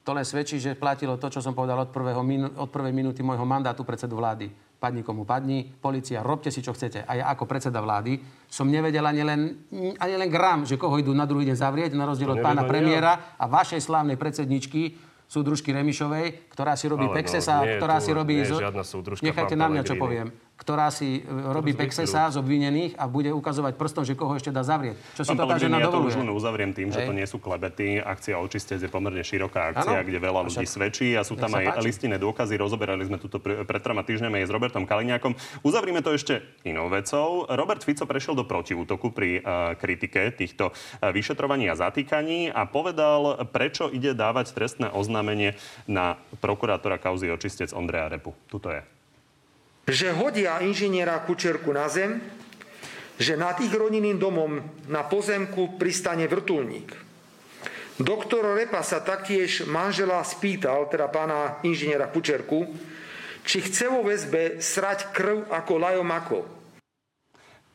To len svedčí, že platilo to, čo som povedal od, prvého minu- od prvej minúty môjho mandátu predsedu vlády. Padni komu padni, policia, robte si, čo chcete. A ja ako predseda vlády som nevedel ani len, ani len gram, že koho idú na druhý deň zavrieť, na rozdiel od pána premiéra a vašej slávnej predsedničky, súdružky Remišovej, ktorá si robí
Ale no,
Pexesa,
nie
ktorá
tu-
si robí...
nie
zo-
žiadna súdružka,
Nechajte na mňa, čo poviem. Ktorá si e, robí. Pexesa z obvinených a bude ukazovať prstom, že koho ešte dá zavrieť. Čo si
Pán
to tá žena
ja to už len uzavriem tým, že
Hej.
to nie sú klebety. Akcia Očistec je pomerne široká akcia,
Áno.
kde veľa ľudí
však-
svedčí a sú tam aj
páči.
listinné dôkazy. Rozoberali sme tuto pre- pred troma týždňami aj s Robertom Kaliňákom. Uzavrime to ešte inou vecou. Robert Fico prešiel do protiútoku pri uh, kritike týchto uh, vyšetrovaní a zatýkaní a povedal, prečo ide dávať trestné oznámenie na prokurátora kauzy Očistec Ondreja Repu. Tuto je.
Že hodia inžiniera Kučerku na zem, že nad ich rodinným domom na pozemku pristane vrtulník. Doktor Repa sa taktiež manžela spýtal, teda pána inžiniera Kučerku, či chce vo väzbe srať krv ako lajomako.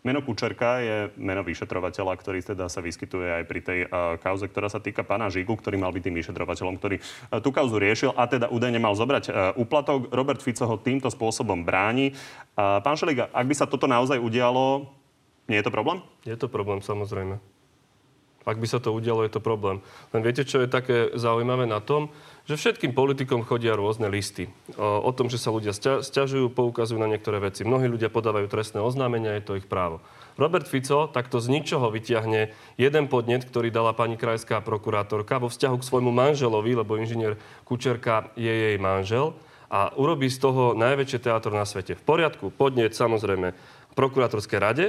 Meno Kučerka je meno vyšetrovateľa, ktorý teda sa vyskytuje aj pri tej uh, kauze, ktorá sa týka pána Žigu, ktorý mal byť tým vyšetrovateľom, ktorý uh, tú kauzu riešil a teda údajne mal zobrať uh, úplatok. Robert Fico ho týmto spôsobom bráni. Pán Šeliga, ak by sa toto naozaj udialo, nie je to problém?
Je to problém, samozrejme. Ak by sa to udialo, je to problém. Len viete, čo je také zaujímavé na tom? Že všetkým politikom chodia rôzne listy. O, o tom, že sa ľudia sťa- sťažujú, poukazujú na niektoré veci. Mnohí ľudia podávajú trestné oznámenia, je to ich právo. Robert Fico takto z ničoho vyťahne jeden podnet, ktorý dala pani krajská prokurátorka vo vzťahu k svojmu manželovi, lebo inžinier Kučerka je jej manžel a urobí z toho najväčšie teatro na svete. V poriadku, podnet samozrejme prokurátorskej rade,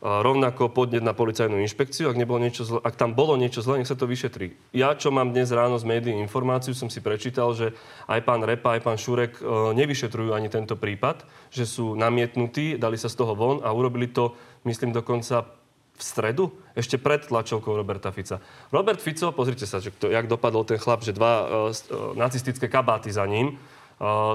rovnako podnet na policajnú inšpekciu, ak, nebolo niečo zle, ak tam bolo niečo zle, nech sa to vyšetrí. Ja, čo mám dnes ráno z médií informáciu, som si prečítal, že aj pán Repa, aj pán Šurek e, nevyšetrujú ani tento prípad, že sú namietnutí, dali sa z toho von a urobili to, myslím, dokonca v stredu, ešte pred tlačovkou Roberta Fica. Robert Fico, pozrite sa, že to, jak dopadol ten chlap, že dva uh, nacistické kabáty za ním,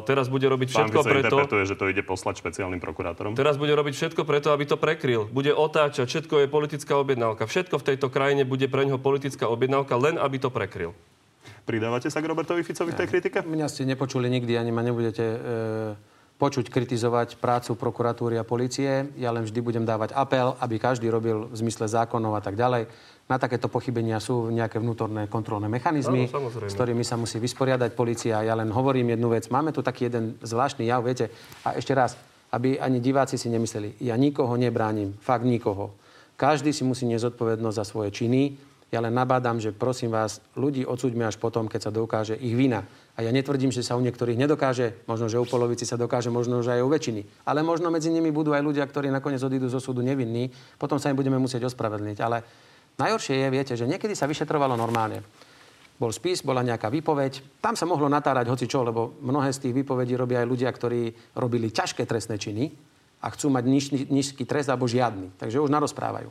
teraz bude robiť
Pán
všetko
Fico
preto...
interpretuje, že to ide poslať špeciálnym prokurátorom.
Teraz bude robiť všetko preto, aby to prekryl. Bude otáčať, všetko je politická objednávka. Všetko v tejto krajine bude pre neho politická objednávka, len aby to prekryl.
Pridávate sa k Robertovi Ficovi v tej kritike?
Mňa ste nepočuli nikdy, ani ma nebudete e, počuť kritizovať prácu prokuratúry a policie. Ja len vždy budem dávať apel, aby každý robil v zmysle zákonov a tak ďalej. Na takéto pochybenia sú nejaké vnútorné kontrolné mechanizmy,
Áno, samozrejme.
s ktorými sa musí vysporiadať policia. Ja len hovorím jednu vec. Máme tu taký jeden zvláštny jav, viete. A ešte raz, aby ani diváci si nemysleli, ja nikoho nebránim, fakt nikoho. Každý si musí nezodpovednosť za svoje činy. Ja len nabádam, že prosím vás, ľudí odsúďme až potom, keď sa dokáže ich vina. A ja netvrdím, že sa u niektorých nedokáže, možno, že u polovici sa dokáže, možno, že aj u väčšiny. Ale možno medzi nimi budú aj ľudia, ktorí nakoniec odídu zo súdu nevinní, potom sa im budeme musieť ospravedlniť. Ale najhoršie je, viete, že niekedy sa vyšetrovalo normálne bol spis, bola nejaká výpoveď. Tam sa mohlo natárať hoci čo, lebo mnohé z tých výpovedí robia aj ľudia, ktorí robili ťažké trestné činy a chcú mať nízky trest alebo žiadny. Takže už narozprávajú.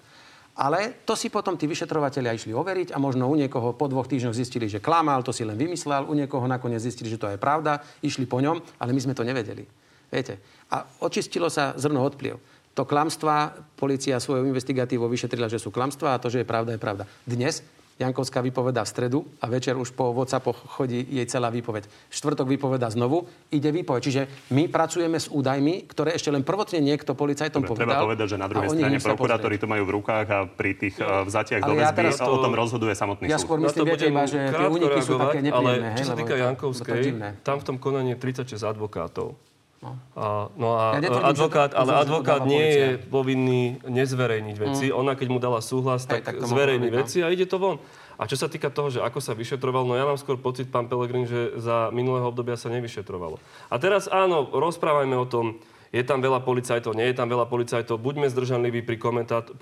Ale to si potom tí vyšetrovateľia išli overiť a možno u niekoho po dvoch týždňoch zistili, že klamal, to si len vymyslel, u niekoho nakoniec zistili, že to je pravda, išli po ňom, ale my sme to nevedeli. Viete? A očistilo sa zrno odpliev. To klamstva, policia svojou investigatívou vyšetrila, že sú klamstva a to, že je pravda, je pravda. Dnes Jankovská vypoveda v stredu a večer už po WhatsAppoch chodí jej celá výpoveď. Štvrtok vypoveda znovu, ide výpoveď. Čiže my pracujeme s údajmi, ktoré ešte len prvotne niekto policajtom Dobre, povedal.
Treba povedať, že na druhej strane prokurátori to majú v rukách a pri tých uh, vzatiach do väzby ja to... o tom rozhoduje samotný
ja súd. Ja skôr myslím, viete iba, že tie úniky sú také nepríjemné.
Ale čo sa týka Jankovskej, tam v tom konaní 36 advokátov. No. A, no a ja advokát, ale advokát nie je povinný nezverejniť veci. Mm. Ona, keď mu dala súhlas, tak, tak zverejní no. veci a ide to von. A čo sa týka toho, že ako sa vyšetroval, no ja mám skôr pocit, pán Pelegrin, že za minulého obdobia sa nevyšetrovalo. A teraz áno, rozprávajme o tom, je tam veľa policajtov, nie je tam veľa policajtov, buďme zdržanliví pri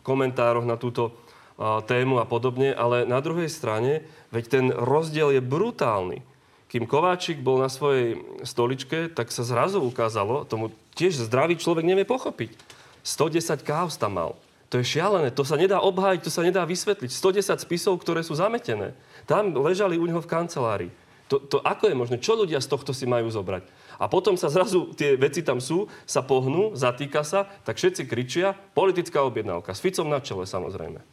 komentároch na túto uh, tému a podobne, ale na druhej strane, veď ten rozdiel je brutálny kým Kováčik bol na svojej stoličke, tak sa zrazu ukázalo, tomu tiež zdravý človek nevie pochopiť. 110 káv tam mal. To je šialené, to sa nedá obhájiť, to sa nedá vysvetliť. 110 spisov, ktoré sú zametené. Tam ležali u neho v kancelárii. To, to ako je možné? Čo ľudia z tohto si majú zobrať? A potom sa zrazu tie veci tam sú, sa pohnú, zatýka sa, tak všetci kričia, politická objednávka. S Ficom na čele samozrejme.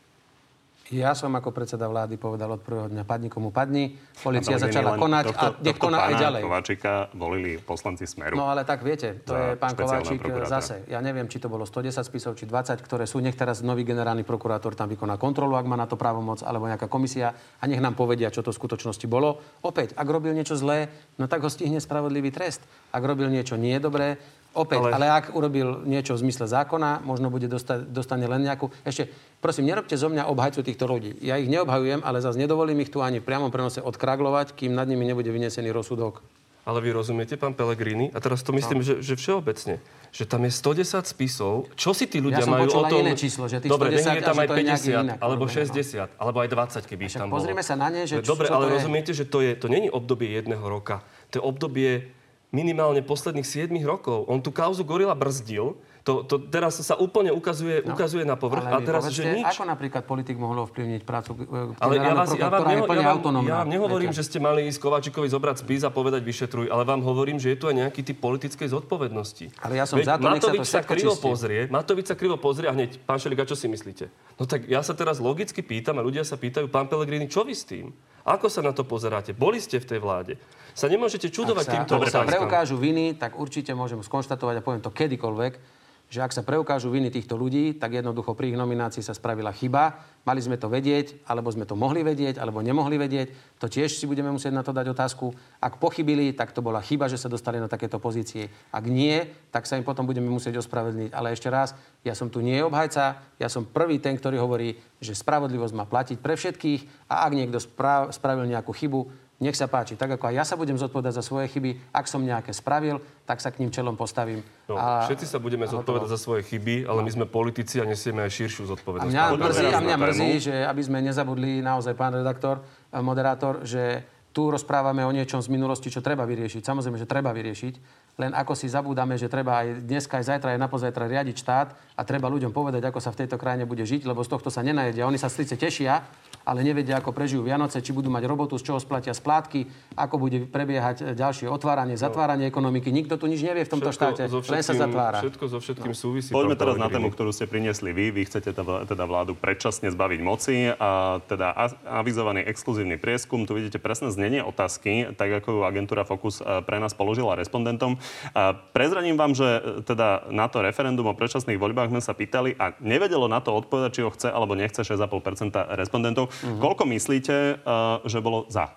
Ja som ako predseda vlády povedal od prvého dňa, padni komu padni. Polícia začala konať tohto, a nech koná aj ďalej.
Kováčika volili poslanci Smeru.
No ale tak viete, to je pán Kováčik zase. Ja neviem, či to bolo 110 spisov, či 20, ktoré sú. Nech teraz nový generálny prokurátor tam vykoná kontrolu, ak má na to právomoc, alebo nejaká komisia a nech nám povedia, čo to v skutočnosti bolo. Opäť, ak robil niečo zlé, no tak ho stihne spravodlivý trest. Ak robil niečo nie dobré, Opäť, ale... ale ak urobil niečo v zmysle zákona, možno bude dostať, dostane len nejakú... Ešte, prosím, nerobte zo mňa obhajcu týchto ľudí. Ja ich neobhajujem, ale zase nedovolím ich tu ani v priamom prenose odkraglovať, kým nad nimi nebude vynesený rozsudok.
Ale vy rozumiete, pán Pelegrini, a teraz to myslím, no. že, že všeobecne, že tam je 110 spisov. Čo si tí ľudia ja majú o tom...
iné číslo, že tých
Dobre,
110,
je tam aj 50, inak, alebo 60, no. alebo aj 20, keby ich tam
bolo. Pozrime sa na ne, že
Dobre,
čo
ale
to
rozumiete, že to, je, to není obdobie jedného roka. To je obdobie minimálne posledných 7 rokov. On tú kauzu Gorila brzdil, to, to teraz sa úplne ukazuje, no, ukazuje na povrch.
Ale
a teraz,
povedzte,
že nič.
ako napríklad politik mohol ovplyvniť prácu
e, ale ja, vás, ja, vám, neho, ja, vám, ja vám nehovorím, viete. že ste mali ísť Kováčikovi zobrať spis a povedať vyšetruj, ale vám hovorím, že je tu aj nejaký typ politickej zodpovednosti.
Ale ja som Veď, za to,
Matovič
sa,
to sa krivo čistí. pozrie, Matovič sa krivo pozrie a hneď, pán Šelika, čo si myslíte? No tak ja sa teraz logicky pýtam a ľudia sa pýtajú, pán Pelegrini, čo vy s tým? Ako sa na to pozeráte? Boli ste v tej vláde. Sa nemôžete čudovať
ak sa,
týmto.
Ak sa preukážu viny, tak určite môžem skonštatovať a poviem to kedykoľvek, že ak sa preukážu viny týchto ľudí, tak jednoducho pri ich nominácii sa spravila chyba. Mali sme to vedieť, alebo sme to mohli vedieť, alebo nemohli vedieť. To tiež si budeme musieť na to dať otázku. Ak pochybili, tak to bola chyba, že sa dostali na takéto pozície. Ak nie, tak sa im potom budeme musieť ospravedlniť. Ale ešte raz, ja som tu nie obhajca, ja som prvý ten, ktorý hovorí, že spravodlivosť má platiť pre všetkých a ak niekto spravil nejakú chybu, nech sa páči, tak ako aj ja sa budem zodpovedať za svoje chyby, ak som nejaké spravil, tak sa k ním čelom postavím.
No, a... Všetci sa budeme zodpovedať za svoje chyby, ale my sme politici a nesieme aj širšiu zodpovednosť.
A mňa mrzí, a mňa mrzí, že aby sme nezabudli naozaj, pán redaktor, eh, moderátor, že tu rozprávame o niečom z minulosti, čo treba vyriešiť. Samozrejme, že treba vyriešiť, len ako si zabúdame, že treba aj dneska, aj zajtra, aj napozajtra riadiť štát a treba ľuďom povedať, ako sa v tejto krajine bude žiť, lebo z tohto sa nenajedia. Oni sa síce tešia, ale nevedia, ako prežijú Vianoce, či budú mať robotu, z čoho splatia splátky, ako bude prebiehať ďalšie otváranie, no. zatváranie ekonomiky. Nikto tu nič nevie v tomto všetko štáte, so len sa zatvára.
Všetko so všetkým no. súvisí.
Poďme teraz na tému, ktorú ste priniesli vy. Vy chcete teda vládu predčasne zbaviť moci a teda avizovaný exkluzívny prieskum. Tu vidíte presné znenie otázky, tak ako ju agentúra Focus e, pre nás položila respondentom. A prezradím vám, že e, teda na to referendum o predčasných voľbách sme sa pýtali a nevedelo na to odpovedať, či ho chce alebo nechce 6,5% respondentov. Uh-huh. Koľko myslíte, že bolo za?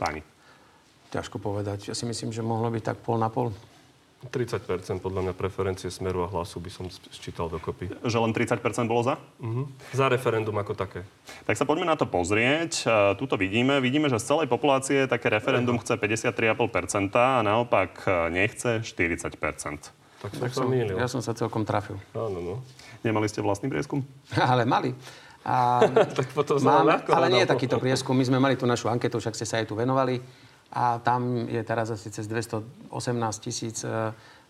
Páni.
Ťažko povedať. Ja si myslím, že mohlo byť tak pol na pol.
30% podľa mňa preferencie Smeru a hlasu by som sčítal dokopy.
Že len 30% bolo za?
Uh-huh. Za referendum ako také.
Tak sa poďme na to pozrieť. Tuto vidíme. Vidíme, že z celej populácie také referendum chce 53,5% a naopak nechce 40%.
Tak som sa mýlil.
Ja som sa celkom trafil.
Áno, no.
Nemali ste vlastný prieskum?
Ale mali. A
tak potom
máme, ale nie je takýto prieskum. My sme mali tú našu anketu, však ste sa aj tu venovali a tam je teraz asi cez 218 tisíc e,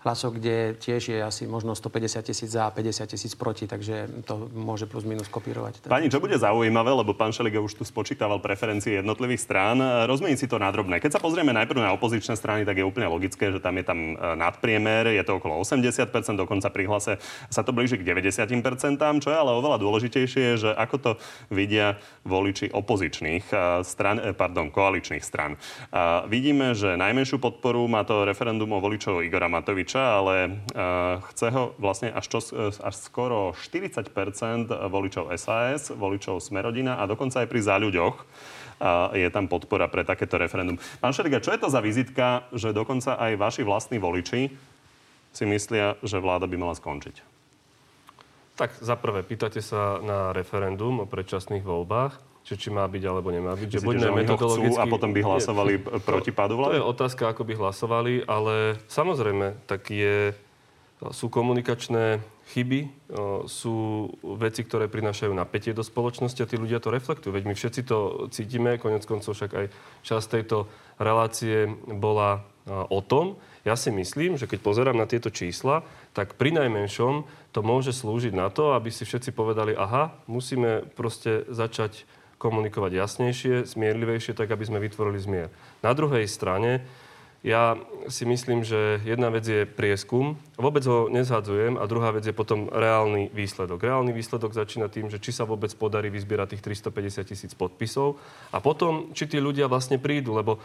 hlasov, kde tiež je asi možno 150 tisíc za a 50 tisíc proti, takže to môže plus minus kopírovať.
Pani, čo bude zaujímavé, lebo pán Šeliga už tu spočítaval preferencie jednotlivých strán, rozmení si to na drobné. Keď sa pozrieme najprv na opozičné strany, tak je úplne logické, že tam je tam e, nadpriemer, je to okolo 80%, dokonca pri hlase sa to blíži k 90%, čo je ale oveľa dôležitejšie, že ako to vidia voliči opozičných e, stran, e, pardon, koaličných stran. Vidíme, že najmenšiu podporu má to referendum o voličov Igora Matoviča, voliča, ale uh, chce ho vlastne až, čo, až skoro 40% voličov SAS, voličov Smerodina a dokonca aj pri záľuďoch je tam podpora pre takéto referendum. Pán Šeriga, čo je to za vizitka, že dokonca aj vaši vlastní voliči si myslia, že vláda by mala skončiť?
Tak za prvé, pýtate sa na referendum o predčasných voľbách že či má byť alebo nemá byť.
Myslíte, že metodologicky... a potom by hlasovali je, proti pádu vlády?
To je otázka, ako by hlasovali, ale samozrejme, tak je, sú komunikačné chyby, sú veci, ktoré prinášajú napätie do spoločnosti a tí ľudia to reflektujú. Veď my všetci to cítime, konec koncov však aj časť tejto relácie bola o tom. Ja si myslím, že keď pozerám na tieto čísla, tak pri najmenšom to môže slúžiť na to, aby si všetci povedali, aha, musíme proste začať komunikovať jasnejšie, smierlivejšie, tak aby sme vytvorili zmier. Na druhej strane, ja si myslím, že jedna vec je prieskum, vôbec ho nezhadzujem a druhá vec je potom reálny výsledok. Reálny výsledok začína tým, že či sa vôbec podarí vyzbierať tých 350 tisíc podpisov a potom, či tí ľudia vlastne prídu, lebo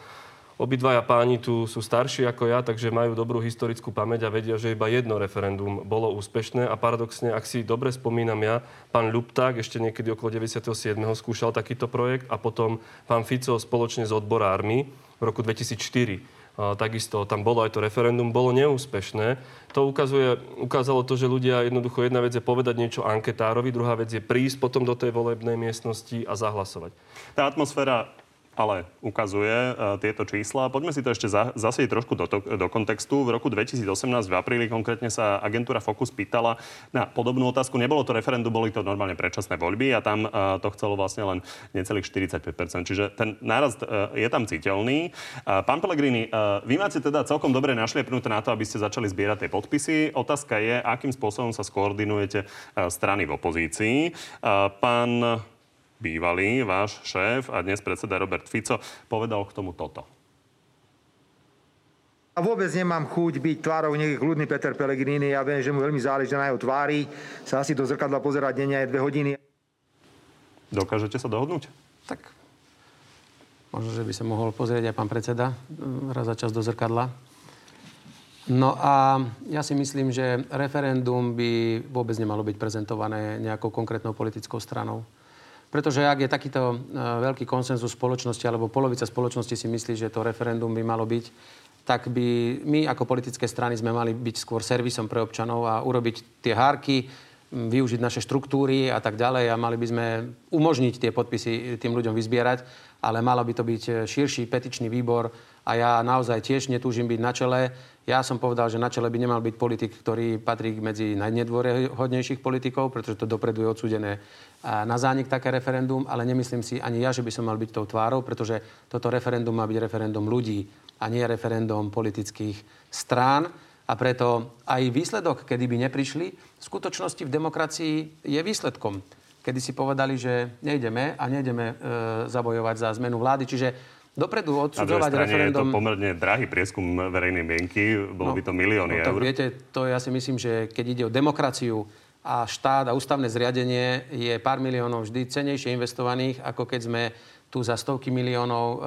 Obidvaja páni tu sú starší ako ja, takže majú dobrú historickú pamäť a vedia, že iba jedno referendum bolo úspešné a paradoxne, ak si dobre spomínam ja, pán Ľupták ešte niekedy okolo 97. skúšal takýto projekt a potom pán Fico spoločne s odborármi v roku 2004 takisto tam bolo aj to referendum, bolo neúspešné. To ukazuje, ukázalo to, že ľudia jednoducho jedna vec je povedať niečo anketárovi, druhá vec je prísť potom do tej volebnej miestnosti a zahlasovať.
Tá atmosféra ale ukazuje uh, tieto čísla. Poďme si to ešte za, zase trošku do, to, do kontextu. V roku 2018 v apríli konkrétne sa agentúra Focus pýtala na podobnú otázku. Nebolo to referendum, boli to normálne predčasné voľby a tam uh, to chcelo vlastne len necelých 45%. Čiže ten nárast uh, je tam citeľný. Pán Pellegrini, vy máte teda celkom dobre našliepnuté na to, aby ste začali zbierať tie podpisy. Otázka je, akým spôsobom sa skoordinujete strany v opozícii. Pán bývalý váš šéf a dnes predseda Robert Fico povedal k tomu toto.
A vôbec nemám chuť byť tvárou nejaký kľudný Peter Pellegrini. Ja viem, že mu veľmi záleží na jeho tvári. Sa asi do zrkadla pozerať denne aj dve hodiny.
Dokážete sa dohodnúť?
Tak možno, že by sa mohol pozrieť aj pán predseda mm, raz za čas do zrkadla. No a ja si myslím, že referendum by vôbec nemalo byť prezentované nejakou konkrétnou politickou stranou. Pretože ak je takýto e, veľký konsenzus spoločnosti, alebo polovica spoločnosti si myslí, že to referendum by malo byť, tak by my ako politické strany sme mali byť skôr servisom pre občanov a urobiť tie hárky, využiť naše štruktúry a tak ďalej a mali by sme umožniť tie podpisy tým ľuďom vyzbierať, ale malo by to byť e, širší petičný výbor a ja naozaj tiež netúžim byť na čele. Ja som povedal, že na čele by nemal byť politik, ktorý patrí medzi najnedôrehodnejších politikov, pretože to dopredu je odsúdené na zánik také referendum, ale nemyslím si ani ja, že by som mal byť tou tvárou, pretože toto referendum má byť referendum ľudí a nie referendum politických strán. A preto aj výsledok, kedy by neprišli, v skutočnosti v demokracii je výsledkom. Kedy si povedali, že nejdeme a nejdeme e, zabojovať za zmenu vlády. Čiže dopredu odsudzovať referendum...
je to pomerne drahý prieskum verejnej mienky, bolo no, by to milióny
no,
eur.
Viete, to ja si myslím, že keď ide o demokraciu, a štát a ústavné zriadenie je pár miliónov vždy cenejšie investovaných, ako keď sme tu za stovky miliónov e,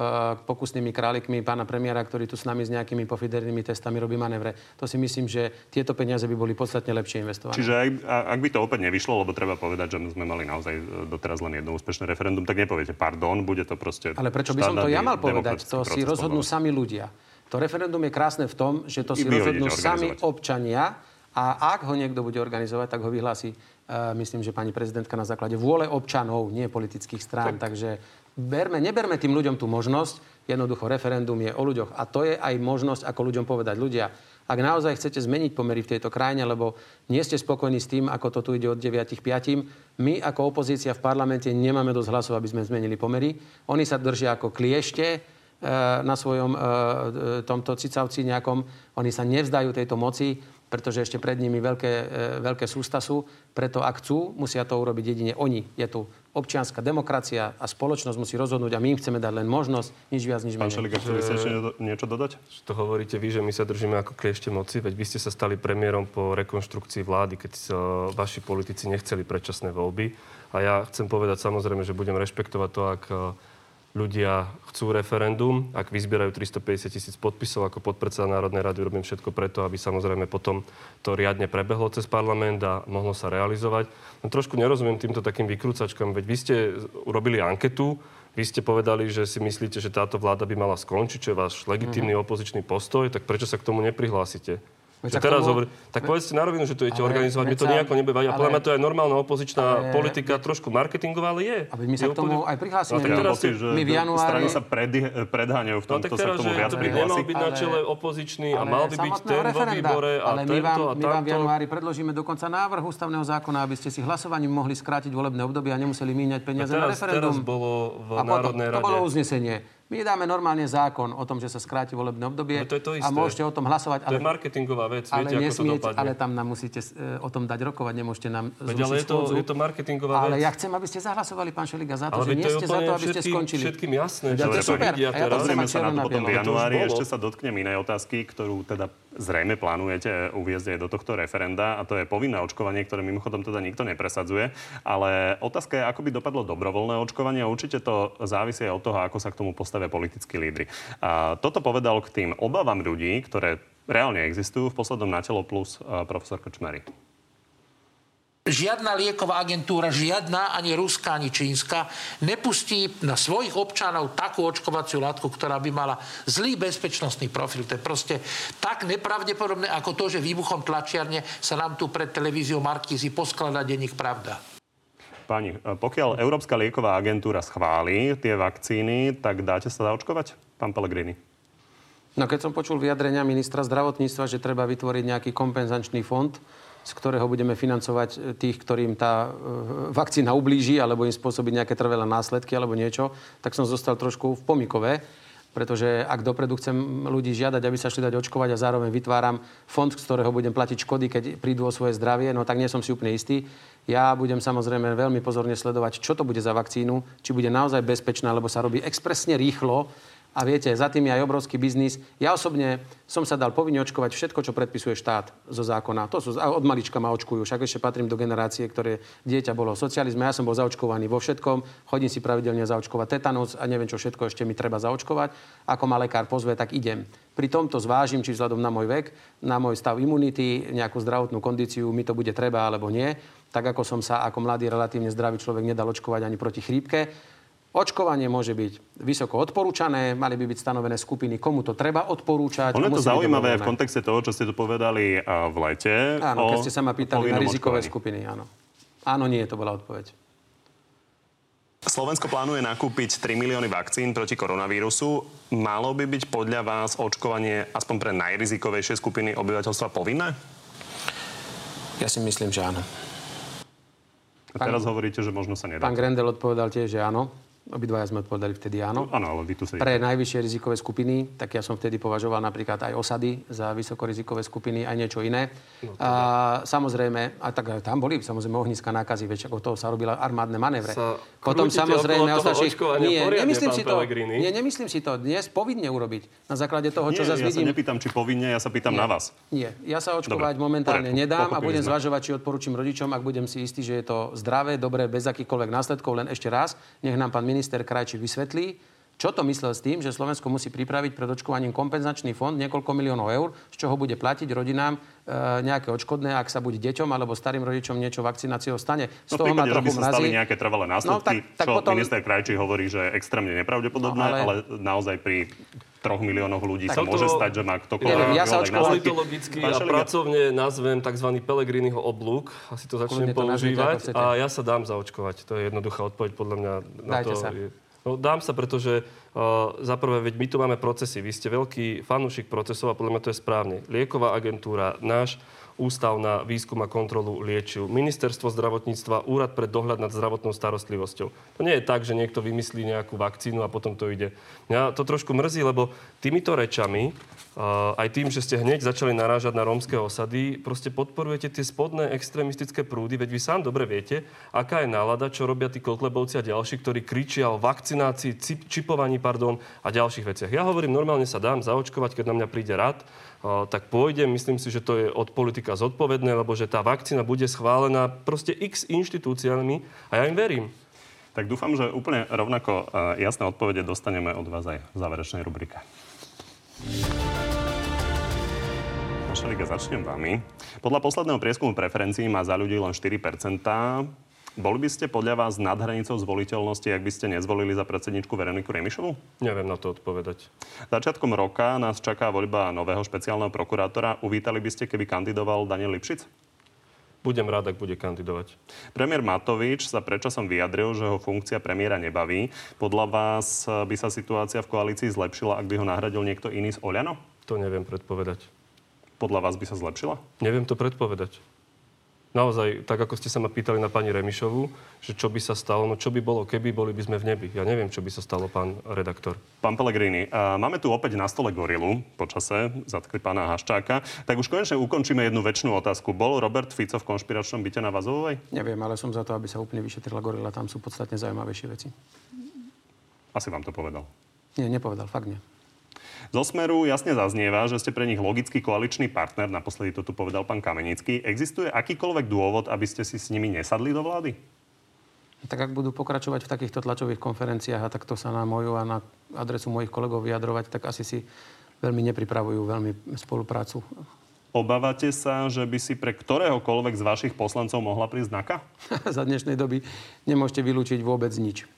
pokusnými králikmi pána premiéra, ktorý tu s nami s nejakými pofidernými testami robí manévre. To si myslím, že tieto peniaze by boli podstatne lepšie investované.
Čiže ak, ak by to opäť nevyšlo, lebo treba povedať, že sme mali naozaj doteraz len jedno úspešné referendum, tak nepoviete pardon, bude to proste...
Ale prečo by som to ja mal povedať? To si rozhodnú sami ľudia. To referendum je krásne v tom, že to si rozhodnú sami občania a ak ho niekto bude organizovať, tak ho vyhlási, uh, myslím, že pani prezidentka na základe vôle občanov, nie politických strán. Tak. Takže berme, neberme tým ľuďom tú možnosť. Jednoducho referendum je o ľuďoch. A to je aj možnosť, ako ľuďom povedať. Ľudia, ak naozaj chcete zmeniť pomery v tejto krajine, lebo nie ste spokojní s tým, ako to tu ide od 9 5, my ako opozícia v parlamente nemáme dosť hlasov, aby sme zmenili pomery. Oni sa držia ako kliešte e, na svojom e, tomto cicavci nejakom. Oni sa nevzdajú tejto moci, pretože ešte pred nimi veľké, e, veľké sústa sú. Preto ak chcú, musia to urobiť jedine oni. Je tu občianská demokracia a spoločnosť musí rozhodnúť a my im chceme dať len možnosť, nič viac, nič
Pán
menej.
Šeliga, chceli ste ešte niečo- dodať?
To hovoríte vy, že my sa držíme ako kliešte moci, veď vy ste sa stali premiérom po rekonštrukcii vlády, keď sa vaši politici nechceli predčasné voľby. A ja chcem povedať samozrejme, že budem rešpektovať to, ak ľudia chcú referendum, ak vyzbierajú 350 tisíc podpisov ako podpredseda Národnej rady, robím všetko preto, aby samozrejme potom to riadne prebehlo cez parlament a mohlo sa realizovať. No, trošku nerozumiem týmto takým vykrúcačkám, veď vy ste urobili anketu, vy ste povedali, že si myslíte, že táto vláda by mala skončiť, čo je váš legitímny opozičný postoj, tak prečo sa k tomu neprihlásite?
Veď
teraz
tomu-
hovorí, tak povedzte na rovinu, že to idete organizovať. Mne to nejako nebude. A podľa mňa to je normálna opozičná
ale-
politika, trošku marketingová, ale je.
A veď my sa
Je
k tomu
opozi-
aj prihlásime.
No, tak teraz
pocit,
si-
že
my v januári-
strany sa predhy- predháňajú v
No
tomto,
tak
sa k
teraz,
tomu
že
viac
to by nemal
prihlási.
byť na čele opozičný a
Ale
mal by byť ten vo výbore a
Ale my
tento
vám,
a
my vám v
tamto.
januári predložíme dokonca návrh ústavného zákona, aby ste si hlasovaním mohli skrátiť volebné obdobie a nemuseli míňať peniaze
A
na
teraz,
referendum.
teraz bolo v
a
Národnej
to
rade.
bolo uznesenie. My dáme normálne zákon o tom, že sa skráti volebné obdobie
No to je to
a
isté.
môžete o tom hlasovať.
To je
Ale,
marketingová vec,
ale,
viete, ako to dopadne.
ale tam nám musíte e, o tom dať rokovať, nemôžete nám
Veď, ale je to, je to marketingová
Ale
vec.
ja chcem, aby ste zahlasovali, pán Šeliga, za to,
Ale
že nie ste za to, aby ste skončili.
všetkým jasné, že
to je super.
vidia
A ja to
sa na to potom v januári. Ešte sa dotknem inej otázky, ktorú teda zrejme plánujete uviezť aj do tohto referenda a to je povinné očkovanie, ktoré mimochodom teda nikto nepresadzuje. Ale otázka je, ako by dopadlo dobrovoľné očkovanie a určite to závisí aj od toho, ako sa k tomu postavia politickí lídry. A toto povedal k tým obavám ľudí, ktoré reálne existujú v poslednom Na telo plus a, profesor Kočmary.
Žiadna lieková agentúra, žiadna, ani ruská, ani čínska, nepustí na svojich občanov takú očkovaciu látku, ktorá by mala zlý bezpečnostný profil. To je proste tak nepravdepodobné, ako to, že výbuchom tlačiarne sa nám tu pred televíziou Markízy poskladá denník Pravda.
Pani, e, pokiaľ Európska lieková agentúra schváli tie vakcíny, tak dáte sa zaočkovať, pán Pellegrini?
No keď som počul vyjadrenia ministra zdravotníctva, že treba vytvoriť nejaký kompenzačný fond, z ktorého budeme financovať e, tých, ktorým tá e, vakcína ublíži alebo im spôsobí nejaké trvalé následky alebo niečo, tak som zostal trošku v pomikove. Pretože ak dopredu chcem ľudí žiadať, aby sa šli dať očkovať a zároveň vytváram fond, z ktorého budem platiť škody, keď prídu o svoje zdravie, no tak nie som si úplne istý. Ja budem samozrejme veľmi pozorne sledovať, čo to bude za vakcínu, či bude naozaj bezpečná, lebo sa robí expresne rýchlo a viete, za tým je aj obrovský biznis. Ja osobne som sa dal povinne očkovať všetko, čo predpisuje štát zo zákona. To sú, od malička ma očkujú. Však ešte patrím do generácie, ktoré dieťa bolo v socializme. Ja som bol zaočkovaný vo všetkom. Chodím si pravidelne zaočkovať tetanus a neviem, čo všetko ešte mi treba zaočkovať. Ako ma lekár pozve, tak idem. Pri tomto zvážim, či vzhľadom na môj vek, na môj stav imunity, nejakú zdravotnú kondíciu, mi to bude treba alebo nie. Tak ako som sa ako mladý, relatívne zdravý človek nedal očkovať ani proti chrípke, Očkovanie môže byť vysoko odporúčané, mali by byť stanovené skupiny, komu to treba odporúčať.
Ono je to zaujímavé v kontexte toho, čo ste tu povedali a, v lete.
Áno,
o
keď ste sa ma pýtali na rizikové
očkovaní.
skupiny, áno. Áno, nie, to bola odpoveď.
Slovensko plánuje nakúpiť 3 milióny vakcín proti koronavírusu. Malo by byť podľa vás očkovanie aspoň pre najrizikovejšie skupiny obyvateľstva povinné?
Ja si myslím, že áno.
A teraz hovoríte, že možno sa nedá.
Pán Grendel odpovedal tiež, že áno. Obidvaja sme odpovedali vtedy áno.
Áno, ale vy tu sedíte.
Pre najvyššie rizikové skupiny, tak ja som vtedy považoval napríklad aj osady za vysokorizikové skupiny, aj niečo iné.
No,
a, samozrejme, a tak tam boli samozrejme ohniska nákazy, veď ako toho sa robila armádne manévre.
Sa
Potom samozrejme ostatných... Nie,
poriadne,
nemyslím si to.
Pellegrini.
Nie, nemyslím si to. Dnes povinne urobiť. Na základe toho,
Nie,
čo zase
ja sa
vidím.
nepýtam, či povinne, ja sa pýtam na vás.
Nie, ja sa očkovať
Dobre,
momentálne
poriadku,
nedám a budem
sme.
zvažovať, či odporúčam rodičom, ak budem si istý, že je to zdravé, dobré, bez akýchkoľvek následkov. Len ešte raz, nech nám pán minister Krajčík vysvetlí, Čo to myslel s tým, že Slovensko musí pripraviť pred očkovaním kompenzačný fond niekoľko miliónov eur, z čoho bude platiť rodinám e, nejaké odškodné, ak sa buď deťom alebo starým rodičom niečo vakcináciou stane.
Z no, toho ma trochu sa stali nejaké trvalé následky, no, tak, tak čo potom... minister Krajčí hovorí, že je extrémne nepravdepodobné, no, ale... ale naozaj pri troch miliónoch ľudí tak sa môže stať, že má ktokoľvek.
Ja sa Politologicky a pracovne nazvem tzv. Pelegriniho oblúk. Asi to začnem používať. A ja sa dám zaočkovať. To je jednoduchá odpoveď podľa mňa na Dajte to. Sa. No, dám sa, pretože uh, za prvé, veď my tu máme procesy. Vy ste veľký fanúšik procesov a podľa mňa to je správne. Lieková agentúra, náš Ústav na výskum a kontrolu liečiv, Ministerstvo zdravotníctva, Úrad pre dohľad nad zdravotnou starostlivosťou. To nie je tak, že niekto vymyslí nejakú vakcínu a potom to ide. Mňa to trošku mrzí, lebo týmito rečami aj tým, že ste hneď začali narážať na rómske osady, proste podporujete tie spodné extrémistické prúdy, veď vy sám dobre viete, aká je nálada, čo robia tí kotlebovci a ďalší, ktorí kričia o vakcinácii, čipovaní pardon, a ďalších veciach. Ja hovorím, normálne sa dám zaočkovať, keď na mňa príde rad, tak pôjdem. Myslím si, že to je od politika zodpovedné, lebo že tá vakcína bude schválená proste x inštitúciami a ja im verím.
Tak dúfam, že úplne rovnako jasné odpovede dostaneme od vás aj v záverečnej rubrike. Šalika, začnem vami. Podľa posledného prieskumu preferencií má za ľudí len 4 Boli by ste podľa vás nad hranicou zvoliteľnosti, ak by ste nezvolili za predsedničku Veroniku Remišovu?
Neviem na to odpovedať.
Začiatkom roka nás čaká voľba nového špeciálneho prokurátora. Uvítali by ste, keby kandidoval Daniel Lipšic?
Budem rád, ak bude kandidovať.
Premiér Matovič sa predčasom vyjadril, že ho funkcia premiéra nebaví. Podľa vás by sa situácia v koalícii zlepšila, ak by ho nahradil niekto iný z Oľano?
To neviem predpovedať
podľa vás by sa zlepšila?
Neviem to predpovedať. Naozaj, tak ako ste sa ma pýtali na pani Remišovu, že čo by sa stalo, no čo by bolo, keby boli by sme v nebi. Ja neviem, čo by sa stalo, pán redaktor.
Pán Pellegrini, máme tu opäť na stole gorilu počase, zatkli pána Haščáka. Tak už konečne ukončíme jednu väčšinu otázku. Bol Robert Fico v konšpiračnom byte na Vazovej?
Neviem, ale som za to, aby sa úplne vyšetrila gorila. Tam sú podstatne zaujímavejšie veci.
Asi vám to povedal.
Nie, nepovedal, fakt nie.
Zo Smeru jasne zaznieva, že ste pre nich logický koaličný partner, naposledy to tu povedal pán Kamenický. Existuje akýkoľvek dôvod, aby ste si s nimi nesadli do vlády?
Tak ak budú pokračovať v takýchto tlačových konferenciách a takto sa na moju a na adresu mojich kolegov vyjadrovať, tak asi si veľmi nepripravujú veľmi spoluprácu.
Obávate sa, že by si pre ktoréhokoľvek z vašich poslancov mohla prísť znaka?
Za dnešnej doby nemôžete vylúčiť vôbec nič.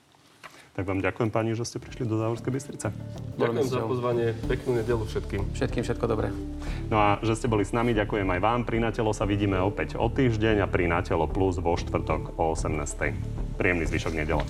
Tak vám ďakujem pani, že ste prišli do Záhorskej Bystrice.
Ďakujem za pozvanie. Peknú nedelu všetkým.
Všetkým všetko dobré.
No a že ste boli s nami, ďakujem aj vám. Pri Natelo sa vidíme opäť o týždeň a pri Natelo Plus vo štvrtok o 18. Príjemný zvyšok nedele.